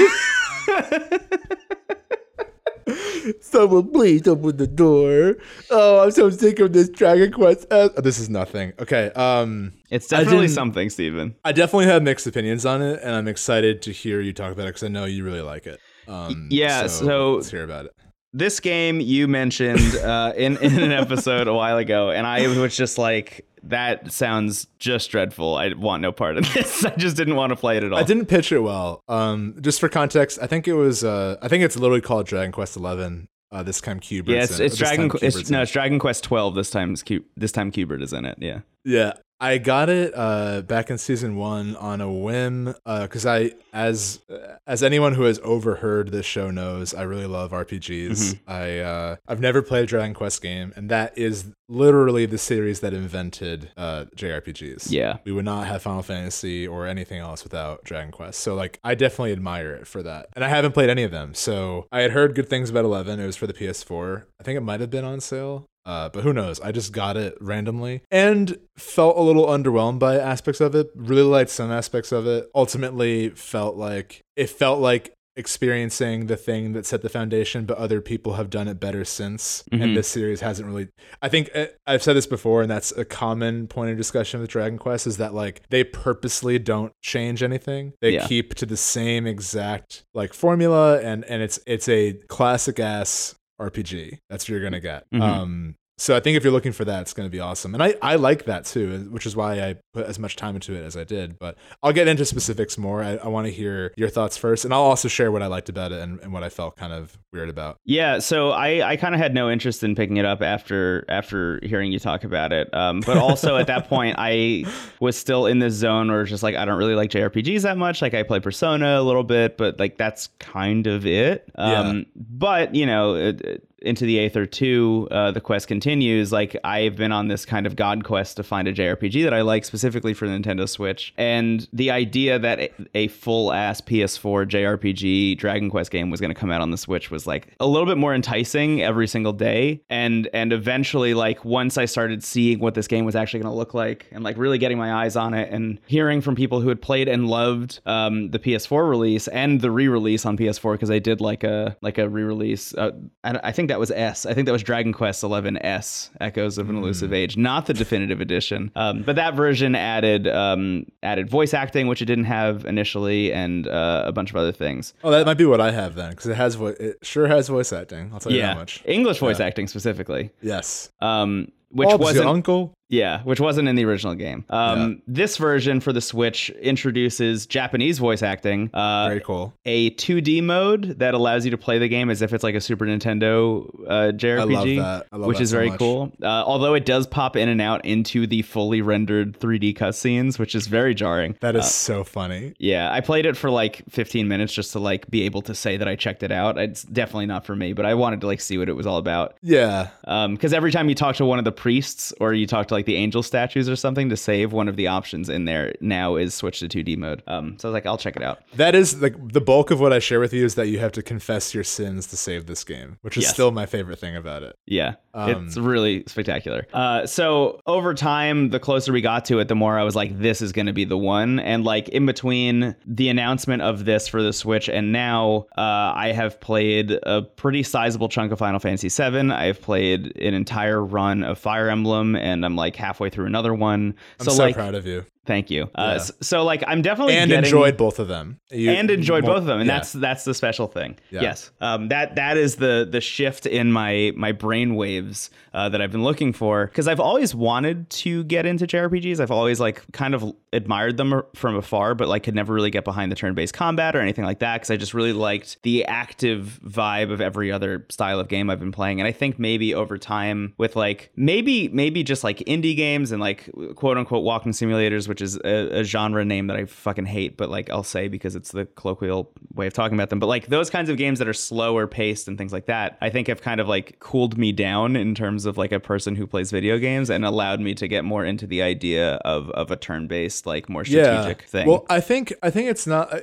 Someone please open the door. Oh, I'm so sick of this Dragon Quest. Oh, this is nothing. Okay. Um, It's definitely something, Steven. I definitely have mixed opinions on it, and I'm excited to hear you talk about it because I know you really like it. Um, yeah, so- let's hear about it. This game you mentioned uh, in, in an episode a while ago, and I was just like, that sounds just dreadful. I want no part of this. I just didn't want to play it at all. I didn't pitch it well. Um, just for context, I think it was. Uh, I think it's literally called Dragon Quest Eleven. Uh, this time Q. Yeah, it's, it's Dragon. It's, no, it's Dragon Quest twelve. This time, Q, this time Qbert is in it. Yeah. Yeah, I got it uh, back in season one on a whim because I, as as anyone who has overheard this show knows, I really love RPGs. Mm-hmm. I uh, I've never played a Dragon Quest game, and that is literally the series that invented uh, JRPGs. Yeah. we would not have Final Fantasy or anything else without Dragon Quest. So like, I definitely admire it for that. And I haven't played any of them, so I had heard good things about Eleven. It was for the PS4. I think it might have been on sale. Uh, but who knows? I just got it randomly and felt a little underwhelmed by aspects of it. Really liked some aspects of it. Ultimately, felt like it felt like experiencing the thing that set the foundation, but other people have done it better since. Mhm. And this series hasn't really. I think uh, I've said this before, and that's a common point of discussion with Dragon Quest is that like they purposely don't change anything. They Yeah. keep to the same exact like formula, and and it's it's a classic ass RPG. That's what you're gonna get. Mhm. Um, so I think if you're looking for that, it's going to be awesome. And I, I like that too, which is why I put as much time into it as I did. But I'll get into specifics more. I, I want to hear your thoughts first. And I'll also share what I liked about it and, and what I felt kind of weird about. Yeah, so I, I kind of had no interest in picking it up after after hearing you talk about it. Um, but also at that point, I was still in this zone where it's just like I don't really like JRPGs that much. Like I play Persona a little bit, but like that's kind of it. Um, But you know, it, it- into the Aether 2, uh, the quest continues. Like I've been on this kind of god quest to find a JRPG that I like specifically for Nintendo Switch, and the idea that a, full ass PS4 JRPG Dragon Quest game was going to come out on the Switch was like a little bit more enticing every single day, and and eventually like once I started seeing what this game was actually going to look like, and like really getting my eyes on it, and hearing from people who had played and loved um, the PS4 release and the re-release on PS4 because I did like a like a re-release. Uh, I, I think that was S. I think that was Dragon Quest Eleven S Echoes of an Elusive Age, not the definitive edition. Um, but that version added um, added voice acting, which it didn't have initially, and uh, a bunch of other things. Oh, that might be what I have then, because it has vo- it sure has voice acting. I'll tell you that much. English voice acting specifically. Yes. Um, which your uncle. Yeah, which wasn't in the original game. Um, This version for the Switch introduces Japanese voice acting, uh, Very cool. a 2D mode that allows you to play the game as if it's like a Super Nintendo uh, JRPG, that. I love which is so very much. cool. Uh, although it does pop in and out into the fully rendered 3D cutscenes, which is very jarring. That is so funny. Yeah, I played it for like 15 minutes just to like be able to say that I checked it out. It's definitely not for me, but I wanted to like see what it was all about. Yeah. Because every time you talk to one of the priests or you talk to like the angel statues or something to save, one of the options in there now is switch to 2D mode. Um, so I was like, I'll check it out. That is like the bulk of what I share with you is that you have to confess your sins to save this game, which is Yes. still my favorite thing about it. Yeah, Um, it's really spectacular. Uh, so over time, the closer we got to it, the more I was like, this is going to be the one. And like in between the announcement of this for the Switch and now, uh, I have played a pretty sizable chunk of Final Fantasy VII. I've played an entire run of Fire Emblem, and I'm like halfway through another one. I'm so, so, like, proud of you. Thank you. Uh, Yeah. s- so like, I'm definitely And getting- enjoyed both of them. You- and enjoyed more- both of them and yeah. that's that's the special thing Yeah. yes um, that that is the the shift in my my brain waves uh, that i've been looking for because i've always wanted to get into jrpgs i've always like kind of admired them from afar but like could never really get behind the turn-based combat or anything like that because i just really liked the active vibe of every other style of game i've been playing and i think maybe over time with like maybe maybe just like indie games and like quote unquote walking simulators which is a, a genre name that i fucking hate but like i'll say because it's the colloquial way of talking about them but like those kinds of games that are slower paced and things like that i think have kind of like cooled me down in terms of like a person who plays video games and allowed me to get more into the idea of of a turn-based like more strategic thing Well, I think I think it's not. I,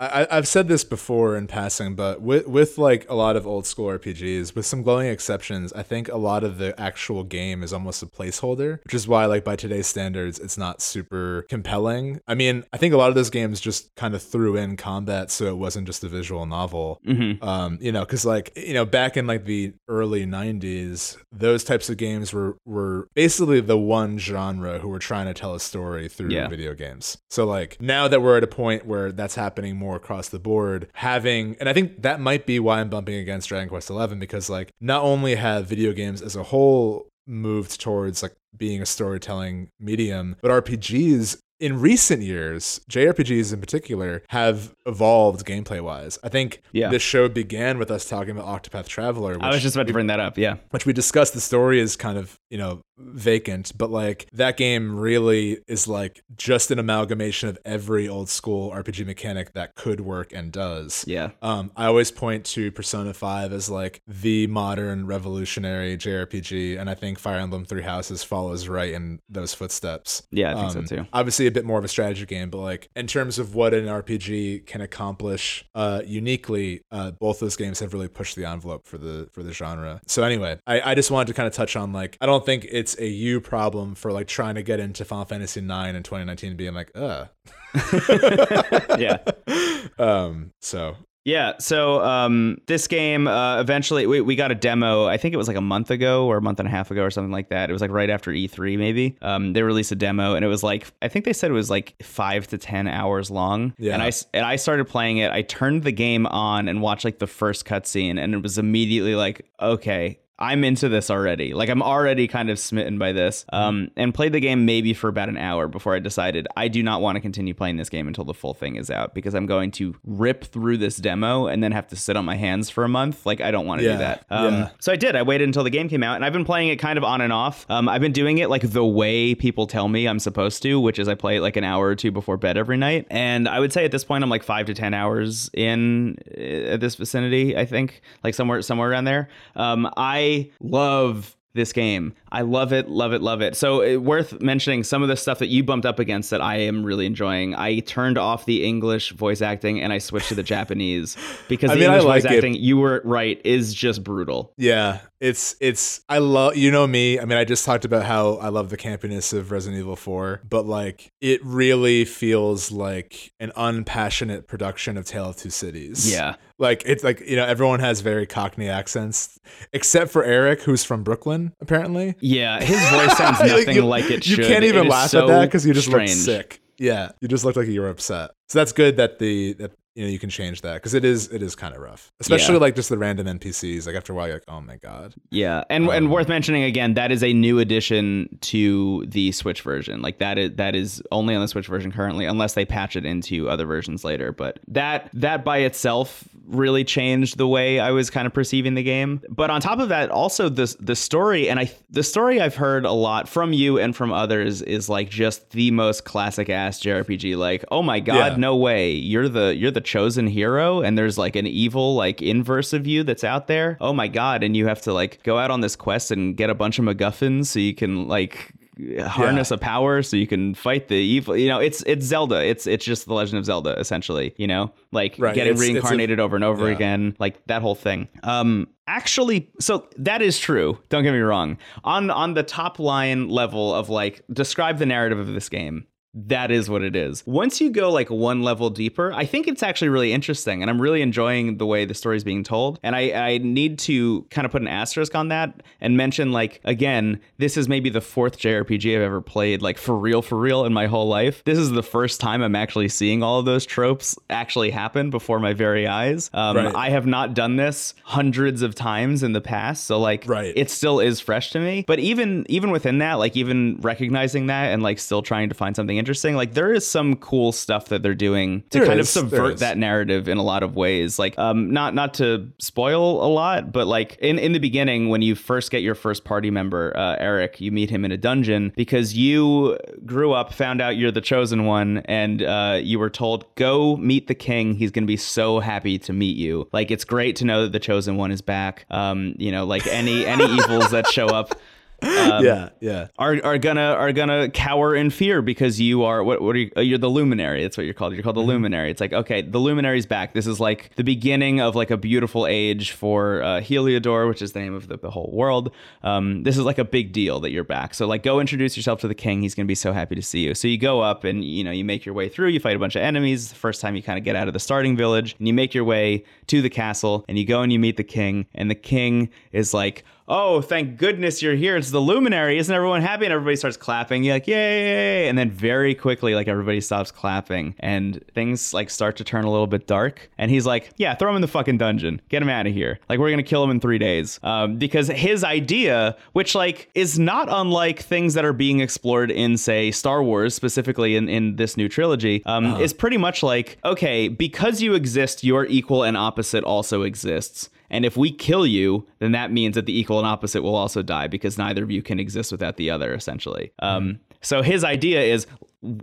I, I've said this before in passing, but with with like a lot of old school RPGs, with some glowing exceptions, I think a lot of the actual game is almost a placeholder, which is why like by today's standards, it's not super compelling. I mean, I think a lot of those games just kind of threw in combat, so it wasn't just a visual novel. Mhm. Um, you know, because like you know, back in like the early '90s, those types of games were were basically the one genre who were trying to tell a story through Yeah. video games. So like now that we're at a point where that's happening more across the board, having and I think that might be why I'm bumping against Dragon Quest XI because like not only have video games as a whole moved towards like being a storytelling medium, but RPGs in recent years, JRPGs in particular, have evolved gameplay wise. I think Yeah. this show began with us talking about Octopath Traveler. Which i was just about to bring that up yeah which we discussed the story is kind of you know vacant but like that game really is like just an amalgamation of every old school rpg mechanic that could work and does yeah um, I always point to Persona 5 as like the modern revolutionary JRPG, and I think Fire Emblem Three Houses follows right in those footsteps. Yeah, I think Um, so too. Obviously, a bit more of a strategy game, but like in terms of what an RPG can accomplish uh, uniquely, uh, both those games have really pushed the envelope for the for the genre. So anyway, I, I just wanted to kind of touch on like I don't think it's a you problem for like trying to get into Final Fantasy IX in 2019, being like, uh. yeah um. So Yeah, so um, this game uh, eventually we, we got a demo. I think it was like a month ago or a month and a half ago or something like that. It was like right after E3 maybe. Um, they released a demo and it was like I think they said it was like five to ten hours long. Yeah. And I and I started playing it. I turned the game on and watched like the first cutscene and it was immediately like okay. I'm into this already. Like I'm already kind of smitten by this. Um, and played the game maybe for about an hour before I decided I do not want to continue playing this game until the full thing is out because I'm going to rip through this demo and then have to sit on my hands for a month. Like I don't want to Yeah, do that. Um, yeah. So I did. I waited until the game came out, and I've been playing it kind of on and off. Um, I've been doing it like the way people tell me I'm supposed to, which is I play it like an hour or two before bed every night. And I would say at this point I'm like five to ten hours in uh, this vicinity. I think like somewhere somewhere around there. Um, Love this game. I love it, love it, love it. So it, worth mentioning some of the stuff that you bumped up against that I am really enjoying. I turned off the English voice acting and I switched to the Japanese because I the mean, English like voice it. acting, you were right, is just brutal. Yeah, it's it's I love you know me. I mean, I just talked about how I love the campiness of Resident Evil 4, but like it really feels like an unpassionate production of Tale of Two Cities. Yeah. Like it's like, you know, everyone has very cockney accents except for Erik who's from Brooklyn apparently. Yeah, his voice sounds Like, nothing you- like it should. You can't even laugh so at that cuz you just strange. look sick. Yeah, you just look like you were upset. So that's good that the that you know you can change that because it is it is kind of rough, especially Yeah. like just the random NPCs. Like after a while, you're like, oh my god. Yeah, and and Um, worth mentioning again, that is a new addition to the Switch version. Like that is that is only on the Switch version currently, unless they patch it into other versions later. But that that by itself really changed the way I was kind of perceiving the game. But on top of that, also the the story, and I the story I've heard a lot from you and from others is like just the most classic ass JRPG. Like, oh my god, Yeah. no way, you're the you're the chosen hero, and there's like an evil like inverse of you that's out there. Oh my god, and you have to like go out on this quest and get a bunch of MacGuffins so you can like harness a power so you can fight the evil you know it's it's zelda it's it's just the legend of zelda essentially you know like Right, getting it's- it's a- reincarnated over and over yeah. again like that whole thing um actually so that is true don't get me wrong on on the top line level of like describe the narrative of this game that is what it is. Once you go like one level deeper, I think it's actually really interesting and I'm really enjoying the way the story is being told. And I, I need to kind of put an asterisk on that and mention like again, this is maybe the fourth JRPG I've ever played, like for real, for real in my whole life. This is the first time I'm actually seeing all of those tropes actually happen before my very eyes. Um, Right. I have not done this hundreds of times in the past. So like Right. it still is fresh to me. But even even within that, like even recognizing that and like still trying to find something interesting, like there is some cool stuff that they're doing to There kind is, of subvert that narrative in a lot of ways. Like um not not to spoil a lot, but like in in the beginning when you first get your first party member, uh, Erik, you meet him in a dungeon because you grew up, found out you're the chosen one, and uh, you were told go meet the king. He's gonna be so happy to meet you. Like it's great to know that the chosen one is back. Um, you know, like any any evils that show up. Um, yeah, yeah. are, are gonna are gonna cower in fear because you are what what are you uh, you're the luminary. That's what you're called. You're called the luminary. It's like okay the luminary's back. This is like the beginning of like a beautiful age for uh, Heliodor which is the name of the, the whole world. Um, this is like a big deal that you're back. So like go introduce yourself to the king. He's gonna be so happy to see you. So you go up and you know you make your way through. You fight a bunch of enemies. The first time you kind of get out of the starting village. And you make your way to the castle and you go and you meet the king. And the king is like oh, thank goodness you're here. It's the luminary. Isn't everyone happy? And everybody starts clapping. You're like, yay. And then very quickly, like everybody stops clapping and things like start to turn a little bit dark. And he's like, yeah, throw him in the fucking dungeon. Get him out of here. Like we're going to kill him in three days. Um, because his idea, which like is not unlike things that are being explored in say Star Wars, specifically in, in this new trilogy, um, is pretty much like, okay, because you exist, your equal and opposite also exists. And if we kill you, then that means that the equal and opposite will also die because neither of you can exist without the other, essentially. Um, so his idea is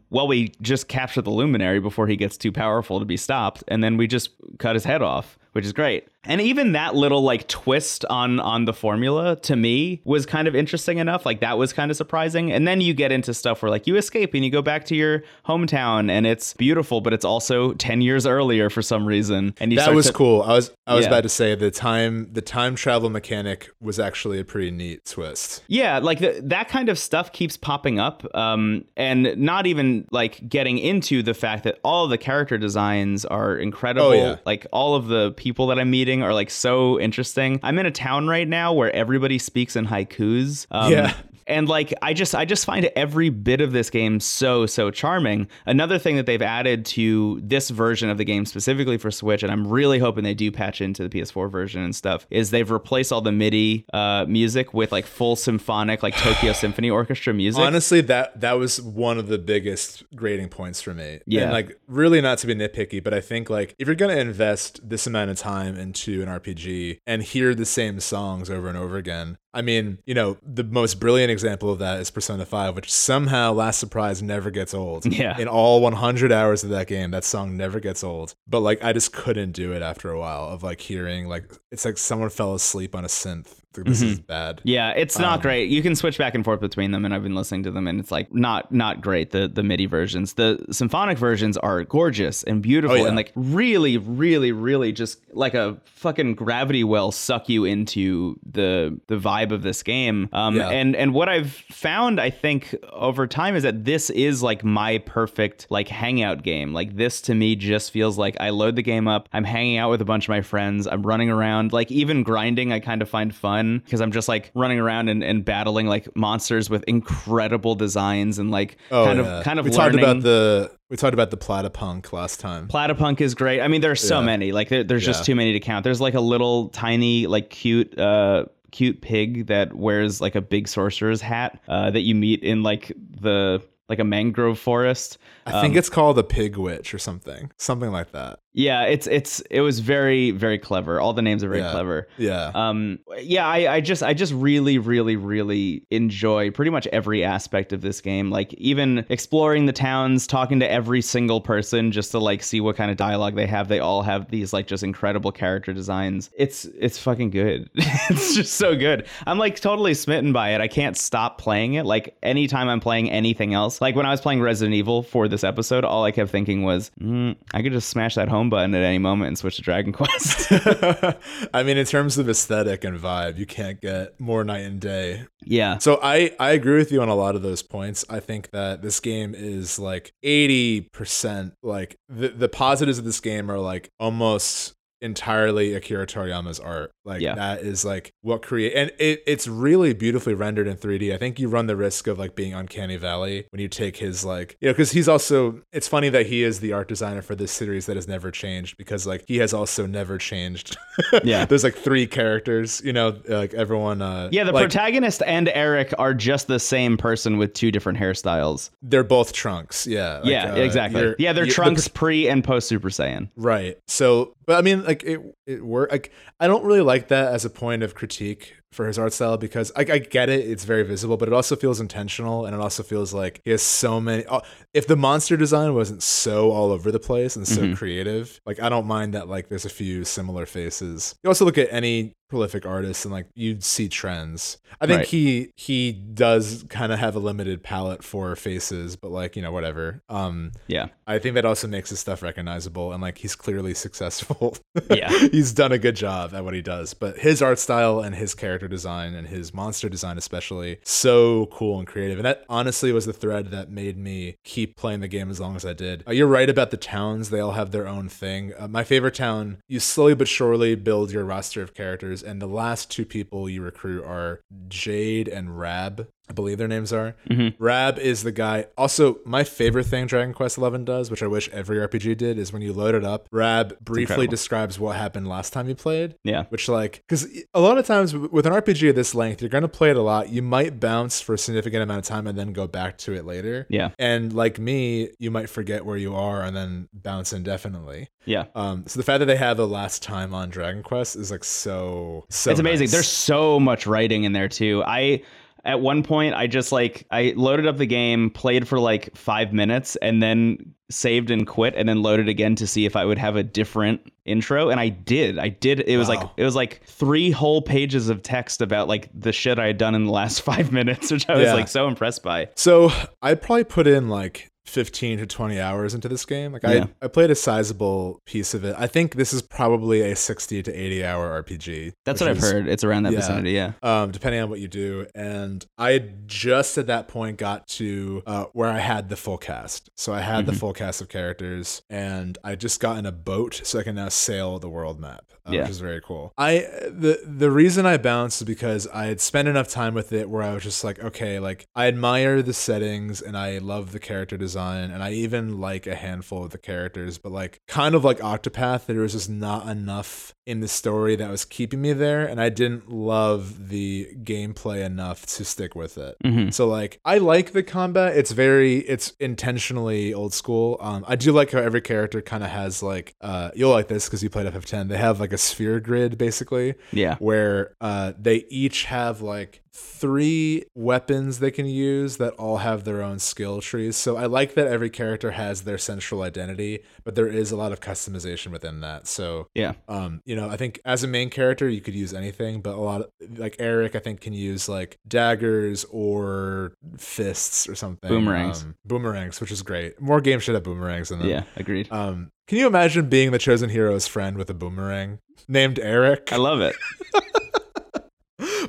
well, we just capture the luminary before he gets too powerful to be stopped, and then we just cut his head off, which is great. And even that little like twist on on the formula to me was kind of interesting enough. Like that was kind of surprising. And then you get into stuff where like you escape and you go back to your hometown and it's beautiful, but it's also ten years earlier for some reason. And you That was to- cool. I was I was Yeah. about to say the time the time travel mechanic was actually a pretty neat twist. Yeah, like the, that kind of stuff keeps popping up, um, and not even like getting into the fact that all the character designs are incredible. Oh, yeah. Like all of the people that I'm meeting are like so interesting. I'm in a town right now where everybody speaks in haikus. Um, Yeah. And like I just I just find every bit of this game so so charming. Another thing that they've added to this version of the game specifically for Switch, and I'm really hoping they do patch into the PS4 version and stuff, is they've replaced all the MIDI uh, music with like full symphonic like Tokyo Symphony Orchestra music. Honestly, that that was one of the biggest grading points for me. Yeah. And like really not to be nitpicky, but I think like if you're gonna invest this amount of time into an RPG and hear the same songs over and over again, I mean, you know, the most brilliant example of that is Persona 5, which somehow Last Surprise never gets old. Yeah. In all 100 hours of that game, that song never gets old. But like, I just couldn't do it after a while of like hearing like it's like someone fell asleep on a synth. This is bad. Yeah, it's not Um, great. You can switch back and forth between them, and I've been listening to them, and it's like not not great. The the MIDI versions, the symphonic versions are gorgeous and beautiful, Oh, yeah. and like really, really, really just like a fucking gravity well suck you into the the vibe of this game. Um, Yeah. and and what I've found, I think over time, is that this is like my perfect like hangout game. Like this to me just feels like I load the game up, I'm hanging out with a bunch of my friends, I'm running around, like even grinding, I kind of find fun because I'm just like running around and, and battling like monsters with incredible designs and like kind Oh, yeah. of kind of we learning. talked about the we talked about the Platypunk last time. Platypunk is great. I mean, there's so Yeah. many. Like there, there's just too many to count. There's like a little tiny, like cute, uh, cute pig that wears like a big sorcerer's hat uh, that you meet in like the like a mangrove forest. I think Um, it's called a pig witch or something. Something like that. Yeah, it's it's it was very very clever. All the names are very Yeah. clever. Yeah. Um, yeah, I, I just I just really really really enjoy pretty much every aspect of this game. Like even exploring the towns, talking to every single person just to like see what kind of dialogue they have. They all have these like just incredible character designs. It's it's fucking good. it's just so good. I'm like totally smitten by it. I can't stop playing it. Like anytime I'm playing anything else, like when I was playing Resident Evil for this episode, all I kept thinking was, mm, I could just smash that home button at any moment and switch to Dragon Quest. I mean, in terms of aesthetic and vibe, you can't get more night and day. yeah. So I I agree with you on a lot of those points. I think that this game is like 80% like the the positives of this game are like almost entirely Akira Toriyama's art. Like Yeah. that is like what create and it, it's really beautifully rendered in 3D. I think you run the risk of like being uncanny valley when you take his like you know because he's also it's funny that he is the art designer for this series that has never changed because like he has also never changed. Yeah. There's like three characters, you know, like everyone uh Yeah, the like, protagonist and Erik are just the same person with two different hairstyles. they're both trunks. Yeah. like, yeah, uh, exactly. Yeah, they're you- the trunks pre and post Super Saiyan. Right. So, but I mean, like it, it work. Like I don't really like that as a point of critique for his art style because I, I get it, it's very visible, but it also feels intentional, and it also feels like he has so many. oh, If the monster design wasn't so all over the place and Mm-hmm. so creative, like I don't mind that. Like there's a few similar faces. You also look at any prolific artist and like you'd see trends. I think Right. he he does kind of have a limited palette for faces, but like you know whatever. Um, Yeah. I think that also makes his stuff recognizable and like he's clearly successful. Yeah. he's done a good job at what he does. But his art style and his character design and his monster design especially so cool and creative. And that honestly was the thread that made me keep playing the game as long as I did. Uh, you're right about the towns; they all have their own thing. Uh, my favorite town, you slowly but surely build your roster of characters, and the last two people you recruit are Jade and Rab. I believe their names are. Rab is the guy. Also, my favorite thing Dragon Quest XI does, which I wish every RPG did, is when you load it up, Rab briefly describes what happened last time you played. Yeah. Which, like, because a lot of times with an RPG of this length, you're going to play it a lot. You might bounce for a significant amount of time and then go back to it later. Yeah. And like me, you might forget where you are and then bounce indefinitely. Yeah. Um, so the fact that they have the last time on Dragon Quest is like so so. it's amazing. nice. There's so much writing in there too. I at one point I just like I loaded up the game, played for like 5 minutes and then saved and quit and then loaded again to see if I would have a different intro and I did. I did. It was like it was like 3 whole pages of text about like the shit I had done in the last 5 minutes, which I was Yeah. like so impressed by. So I'd probably put in like 15 to 20 hours into this game. Like Yeah. I, I played a sizable piece of it. I think this is probably a 60 to 80 hour RPG. That's what I've is- heard. It's around that yeah. vicinity. Yeah. um, depending on what you do. And I just at that point got to uh, where I had the full cast. So I had the Mhm. full cast of characters, and I just got in a boat, so I can now sail the world map, uh, Yeah. which is very cool. I the the reason I bounced is because I had spent enough time with it where I was just like, okay, like I admire the settings and I love the character design, and I even like a handful of the characters, but like kind of like Octopath, there was just not enough in the story that was keeping me there, and I didn't love the gameplay enough to stick with it. hmm So like I like the combat. It's very it's intentionally old school. Um I do like how every character kind of has like uh you'll like this because you played FF10. They have like a sphere grid basically Yeah. where uh they each have like three weapons they can use that all have their own skill trees. So I like that every character has their central identity, but there is a lot of customization within that. So Yeah. um, you know, I think as a main character you could use anything, but a lot of like Erik, I think can use like daggers or fists or something. Boomerangs. Um, boomerangs, which is great. More games should have boomerangs in them. Yeah. Agreed. Um, can you imagine being the chosen hero's friend with a boomerang named Erik? I love it.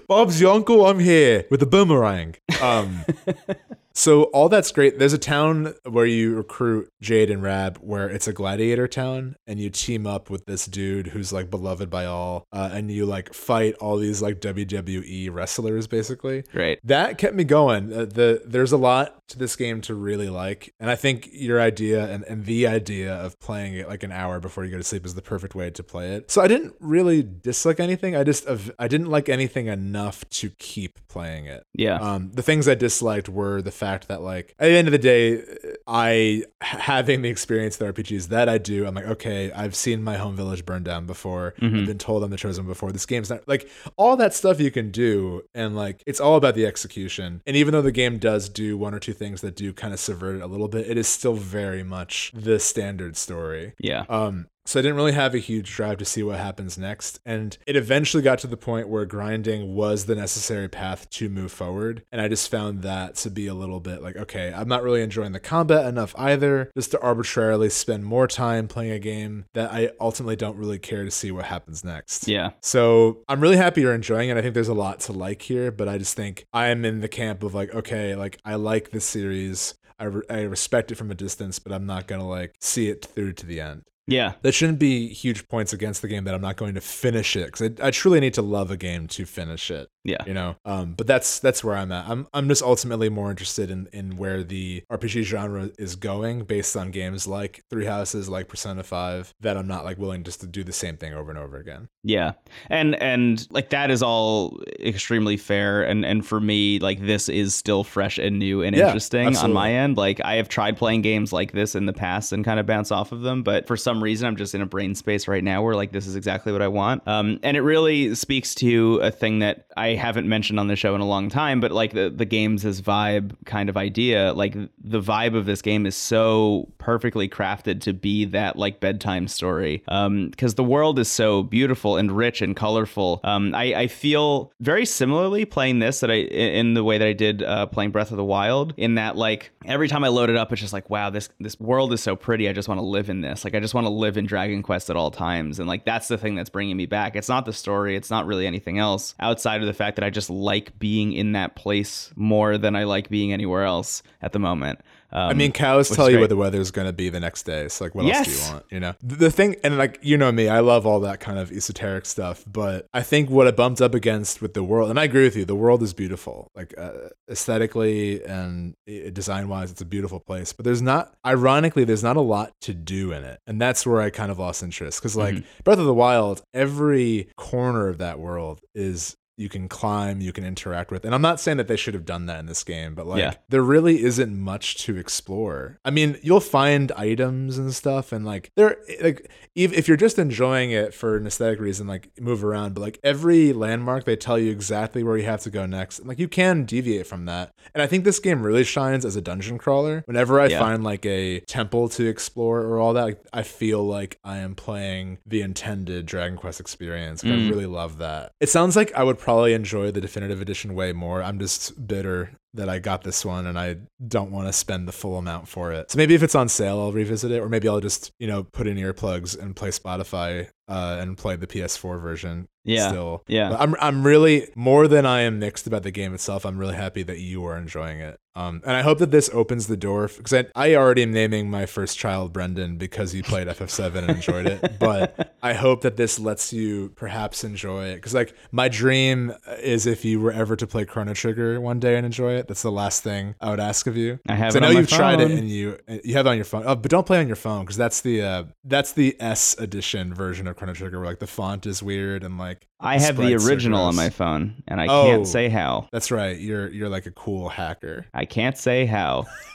Bob's your uncle. I'm here with a boomerang. Um, so all that's great. There's a town where you recruit Jade and Rab, where it's a gladiator town, and you team up with this dude who's like beloved by all, uh, and you like fight all these like WWE wrestlers, basically. Right. That kept me going. Uh, the there's a lot to this game to really like, and I think your idea and, and the idea of playing it like an hour before you go to sleep is the perfect way to play it. So I didn't really dislike anything. I just I didn't like anything enough to keep playing it. Yeah. Um, the things I disliked were the fact that, like, at the end of the day, I having the experience with RPGs that I do, I'm like, okay, I've seen my home village burn down before. Mhm. I've been told I'm the chosen before. This game's not like all that stuff you can do, and like it's all about the execution. And even though the game does do one or two things that do kind of subvert it a little bit, it is still very much the standard story. yeah. Um, so I didn't really have a huge drive to see what happens next. And it eventually got to the point where grinding was the necessary path to move forward. And I just found that to be a little bit like, okay, I'm not really enjoying the combat enough either, just to arbitrarily spend more time playing a game that I ultimately don't really care to see what happens next. Yeah. So I'm really happy you're enjoying it. I think there's a lot to like here, but I just think I am in the camp of like, okay, like I like this series. I, re- I respect it from a distance, but I'm not gonna like see it through to the end. Yeah. That shouldn't be huge points against the game that I'm not going to finish it because I, I truly need to love a game to finish it. Yeah. You know, um, but that's that's where I'm at. I'm I'm just ultimately more interested in in where the RPG genre is going based on games like Three Houses, like Persona Five. That I'm not like willing just to do the same thing over and over again. Yeah. And and like that is all extremely fair and and for me like this is still fresh and new and Yeah, interesting on my end. Like I have tried playing games like this in the past and kind of bounce off of them, but for some reason I'm just in a brain space right now where like this is exactly what I want. Um and it really speaks to a thing that I haven't mentioned on the show in a long time, but like the the games as vibe kind of idea, like the vibe of this game is so perfectly crafted to be that like bedtime story. Um because the world is so beautiful and rich and colorful. Um I, I feel very similarly playing this that I in the way that I did uh, playing Breath of the Wild in that like every time I load it up it's just like wow this this world is so pretty I just want to live in this like I just want to live in Dragon Quest at all times and like that's the thing that's bringing me back. It's not the story it's not really anything else outside of the fact that I just like being in that place more than I like being anywhere else at the moment um, I mean, cows tell you great. what the weather's going to be the next day. So, like, what else do you want? You know, the, thing, and like, you know me, I love all that kind of esoteric stuff. But I think what I bumped up against with the world, and I agree with you, the world is beautiful, like uh, aesthetically and design wise, it's a beautiful place. But there's not, ironically, there's not a lot to do in it, and that's where I kind of lost interest because, like, Breath of the Wild, every corner of that world is you can climb, you can interact with. And I'm not saying that they should have done that in this game, but like Yeah. there really isn't much to explore. I mean, you'll find items and stuff and like there like if, if you're just enjoying it for an aesthetic reason, like move around, but like every landmark they tell you exactly where you have to go next. And like you can deviate from that. And I think this game really shines as a dungeon crawler. Whenever I Yeah. find like a temple to explore or all that, like, I feel like I am playing the intended Dragon Quest experience. I Mm. really love that. It sounds like I would probably enjoy the definitive edition way more. I'm just bitter that I got this one and I don't want to spend the full amount for it. So maybe if it's on sale, I'll revisit it, or maybe I'll just you know put in earplugs and play Spotify uh, and play the PS4 version. Yeah. Still, Yeah. But I'm I'm really more than I am mixed about the game itself. I'm really happy that you are enjoying it. Um, and I hope that this opens the door because I, I already am naming my first child Brendan because he played FF7 and enjoyed it. But I hope that this lets you perhaps enjoy it because like my dream is if you were ever to play Chrono Trigger one day and enjoy it. That's the last thing I would ask of you. I have. it I know you've tried it and you you have it on your phone. Oh, but don't play on your phone because that's the uh, that's the S edition version of Chrono Trigger where like the font is weird and like I have the original on my phone, and I Oh. can't say how. That's right. You're you're like a cool hacker. I can't say how.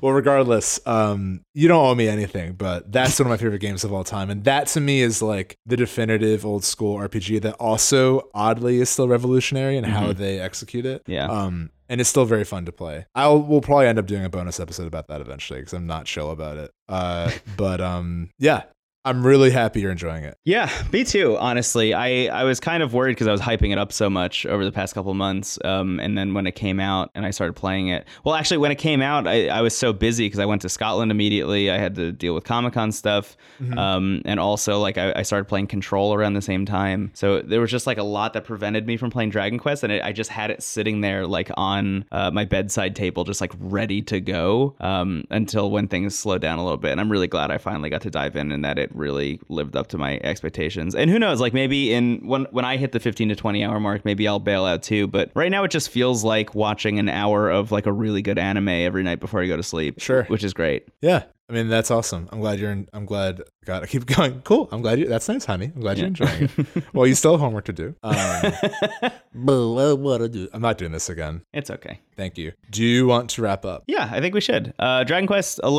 well, regardless, um, you don't owe me anything, but that's one of my favorite games of all time, and that to me is like the definitive old school RPG that also oddly is still revolutionary in how they execute it. Yeah. Um, and it's still very fun to play. I'll we'll probably end up doing a bonus episode about that eventually because I'm not chill about it. Uh, but um, yeah, I'm really happy you're enjoying it. Yeah, me too. Honestly, I, I was kind of worried because I was hyping it up so much over the past couple months. Um, and then when it came out and I started playing it, well, actually, when it came out, I, I was so busy because I went to Scotland immediately. I had to deal with Comic Con stuff, um, and also like I, I started playing Control around the same time. So there was just like a lot that prevented me from playing Dragon Quest, and it, I just had it sitting there like on uh, my bedside table, just like ready to go um, until when things slowed down a little bit. And I'm really glad I finally got to dive in and that it really lived up to my expectations. And who knows, like maybe in when when I hit the 15 to 20 hour mark, maybe I'll bail out too. But right now, it just feels like watching an hour of like a really good anime every night before I go to sleep. Sure. which is great. Yeah. I mean that's awesome. I'm glad you're. In, I'm glad. God, I keep going. Cool. I'm glad you. That's nice, honey. I'm glad you're enjoying it. well, you still have homework to do. Um, what, do? I'm not doing this again. It's okay. Thank you. Do you want to wrap up? Yeah, I think we should. Uh, Dragon Quest XI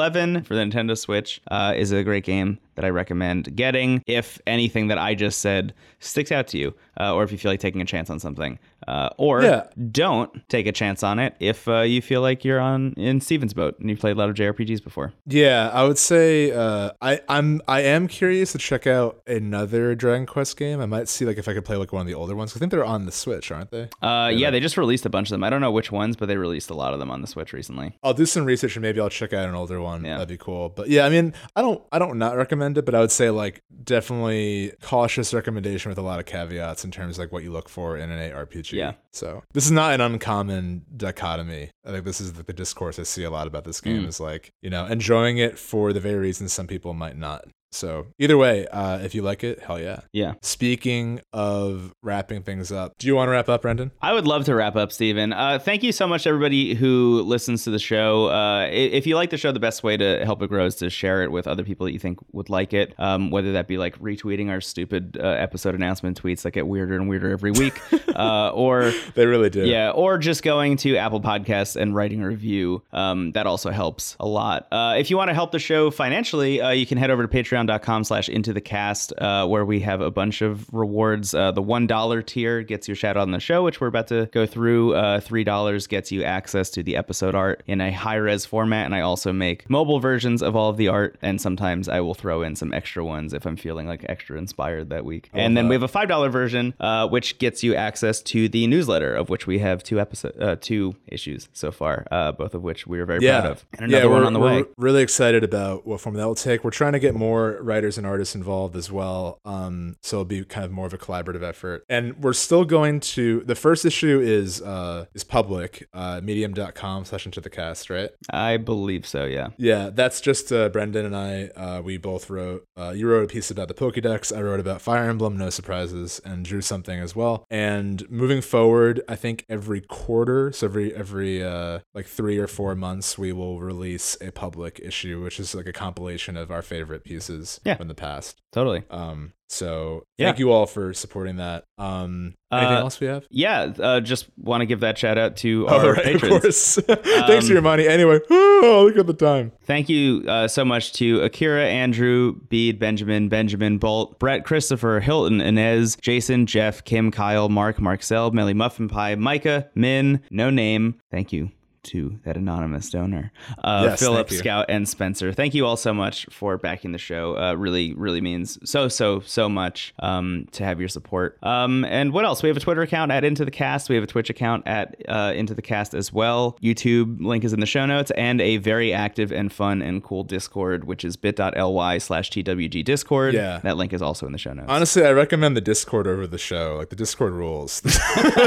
for the Nintendo Switch uh, is a great game that I recommend getting if anything that I just said sticks out to you, uh, or if you feel like taking a chance on something, uh, or Yeah. don't take a chance on it if uh, you feel like you're on in Steven's boat and you've played a lot of JRPGs before. Yeah, I would say uh, I I'm I am curious to check out another Dragon Quest game. I might see like if I could play like one of the older ones. I think they're on the Switch, aren't they? Uh, yeah, they just released a bunch of them. I don't know which ones, but they released a lot of them on the Switch recently. I'll do some research and maybe I'll check out an older one. Yeah. That'd be cool. But yeah, I mean, I don't I don't not recommend it, but I would say like definitely cautious recommendation with a lot of caveats in terms of like what you look for in an ARPG. Yeah. So this is not an uncommon dichotomy. I think this is the, the discourse I see a lot about this game Mm. is like, you know, enjoying it for the very reasons some people might not. So either way, uh, if you like it, hell yeah. Yeah. Speaking of wrapping things up, do you want to wrap up, Brendan? I would love to wrap up, Steven. Uh, thank you so much, everybody who listens to the show. Uh, if you like the show, the best way to help it grow is to share it with other people that you think would like it. Um, whether that be like retweeting our stupid uh, episode announcement tweets that get weirder and weirder every week, uh, or They really do. yeah, or just going to Apple Podcasts and writing a review. Um, that also helps a lot. Uh, if you want to help the show financially, uh, you can head over to patreon.com slash into the cast, uh, where we have a bunch of rewards. Uh, the $1 tier gets your shout out on the show, which we're about to go through. Uh, $3 gets you access to the episode art in a high res format. And I also make mobile versions of all of the art. And sometimes I will throw in some extra ones if I'm feeling like extra inspired that week. And then we have a $5 version, uh, which gets you access to the newsletter, of which we have two episode, uh, two issues so far, uh, both of which we are very yeah. proud of. And another yeah, one on the way. really excited about what form that will take. We're trying to get more writers and artists involved as well. Um, so it'll be kind of more of a collaborative effort. And we're still going to the first issue is uh is public, uh medium.com slash into the cast, right? I believe so, yeah. Yeah, that's just uh, Brendan and I. Uh, we both wrote. Uh, you wrote a piece about the Pokédex. I wrote about Fire Emblem, no surprises, and drew something as well. And moving forward, I think every quarter, so every every uh, like three or four months, we will release a public issue, which is like a compilation of our favorite pieces Yeah. from the past. Totally. Um, so Yeah. thank you all for supporting that. Um, anything Uh, else we have? Yeah, uh, just want to give that shout out to our right, patrons. of course. Thanks for your money. Anyway, oh, look at the time. Thank you uh, so much to Akira, Andrew, Bede, Benjamin, Benjamin, Bolt, Brett, Christopher, Hilton, Inez, Jason, Jeff, Kim, Kyle, Mark, Marcel, Melly Muffin Pie, Micah, Min, No Name. Thank you to that anonymous donor, uh, Yes, Philip. Scout, and Spencer. Thank you all so much for backing the show. Uh, really, really means so, so, so much um, to have your support. Um, and what else? We have a Twitter account at Into the Cast. We have a Twitch account at uh, Into the Cast as well. YouTube link is in the show notes, and a very active and fun and cool Discord, which is bit.ly slash TWG Discord. Yeah. That link is also in the show notes. Honestly, I recommend the Discord over the show. Like the Discord rules.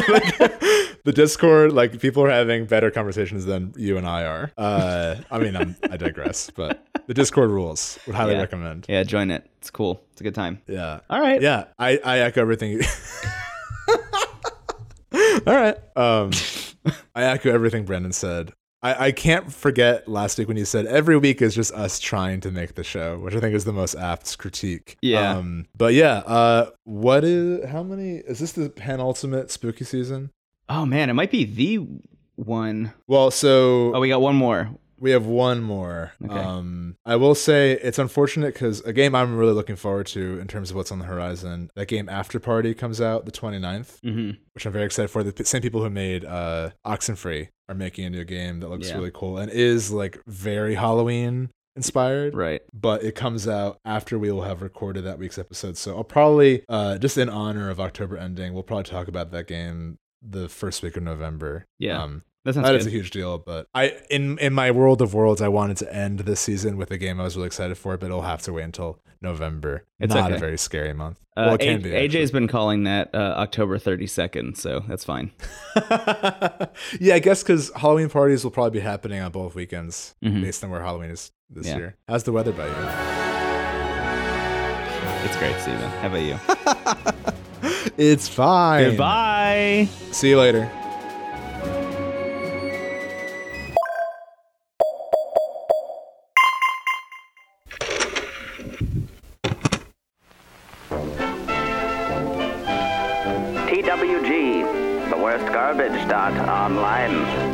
Like, the Discord, like people are having better conversations than you and I are. Uh, I mean, I'm, I digress, but the Discord rules would highly Yeah. recommend. yeah, join it. It's cool. It's a good time. Yeah. All right. Yeah, I, I echo everything. All right. Um, I echo everything Brendan said. I, I can't forget last week when you said every week is just us trying to make the show, which I think is the most apt critique. Yeah. Um, but yeah, uh, what is how many is this the penultimate spooky season? Oh man, it might be the one. Well, so Oh, we got one more. We have one more. Okay. Um, I will say it's unfortunate because a game I'm really looking forward to in terms of what's on the horizon. That game Afterparty comes out the 29th, Mm-hmm. which I'm very excited for. The same people who made uh, Oxenfree are making a new game that looks Yeah. really cool and is like very Halloween inspired. Right. But it comes out after we will have recorded that week's episode. So I'll probably, uh, just in honor of October ending, we'll probably talk about that game the first week of November. Yeah. Um, That that is a huge deal, but I in in my world of worlds, I wanted to end this season with a game I was really excited for, but it'll have to wait until November. It's Not okay. a very scary month. Uh, well, it A- can be. AJ's been calling that uh, October 32nd, so that's fine. yeah, I guess because Halloween parties will probably be happening on both weekends, Mhm. based on where Halloween is this Yeah. year. How's the weather by you? It's great, Steven. How about you? It's fine. Goodbye. See you later. TWG, the worst garbage dot online.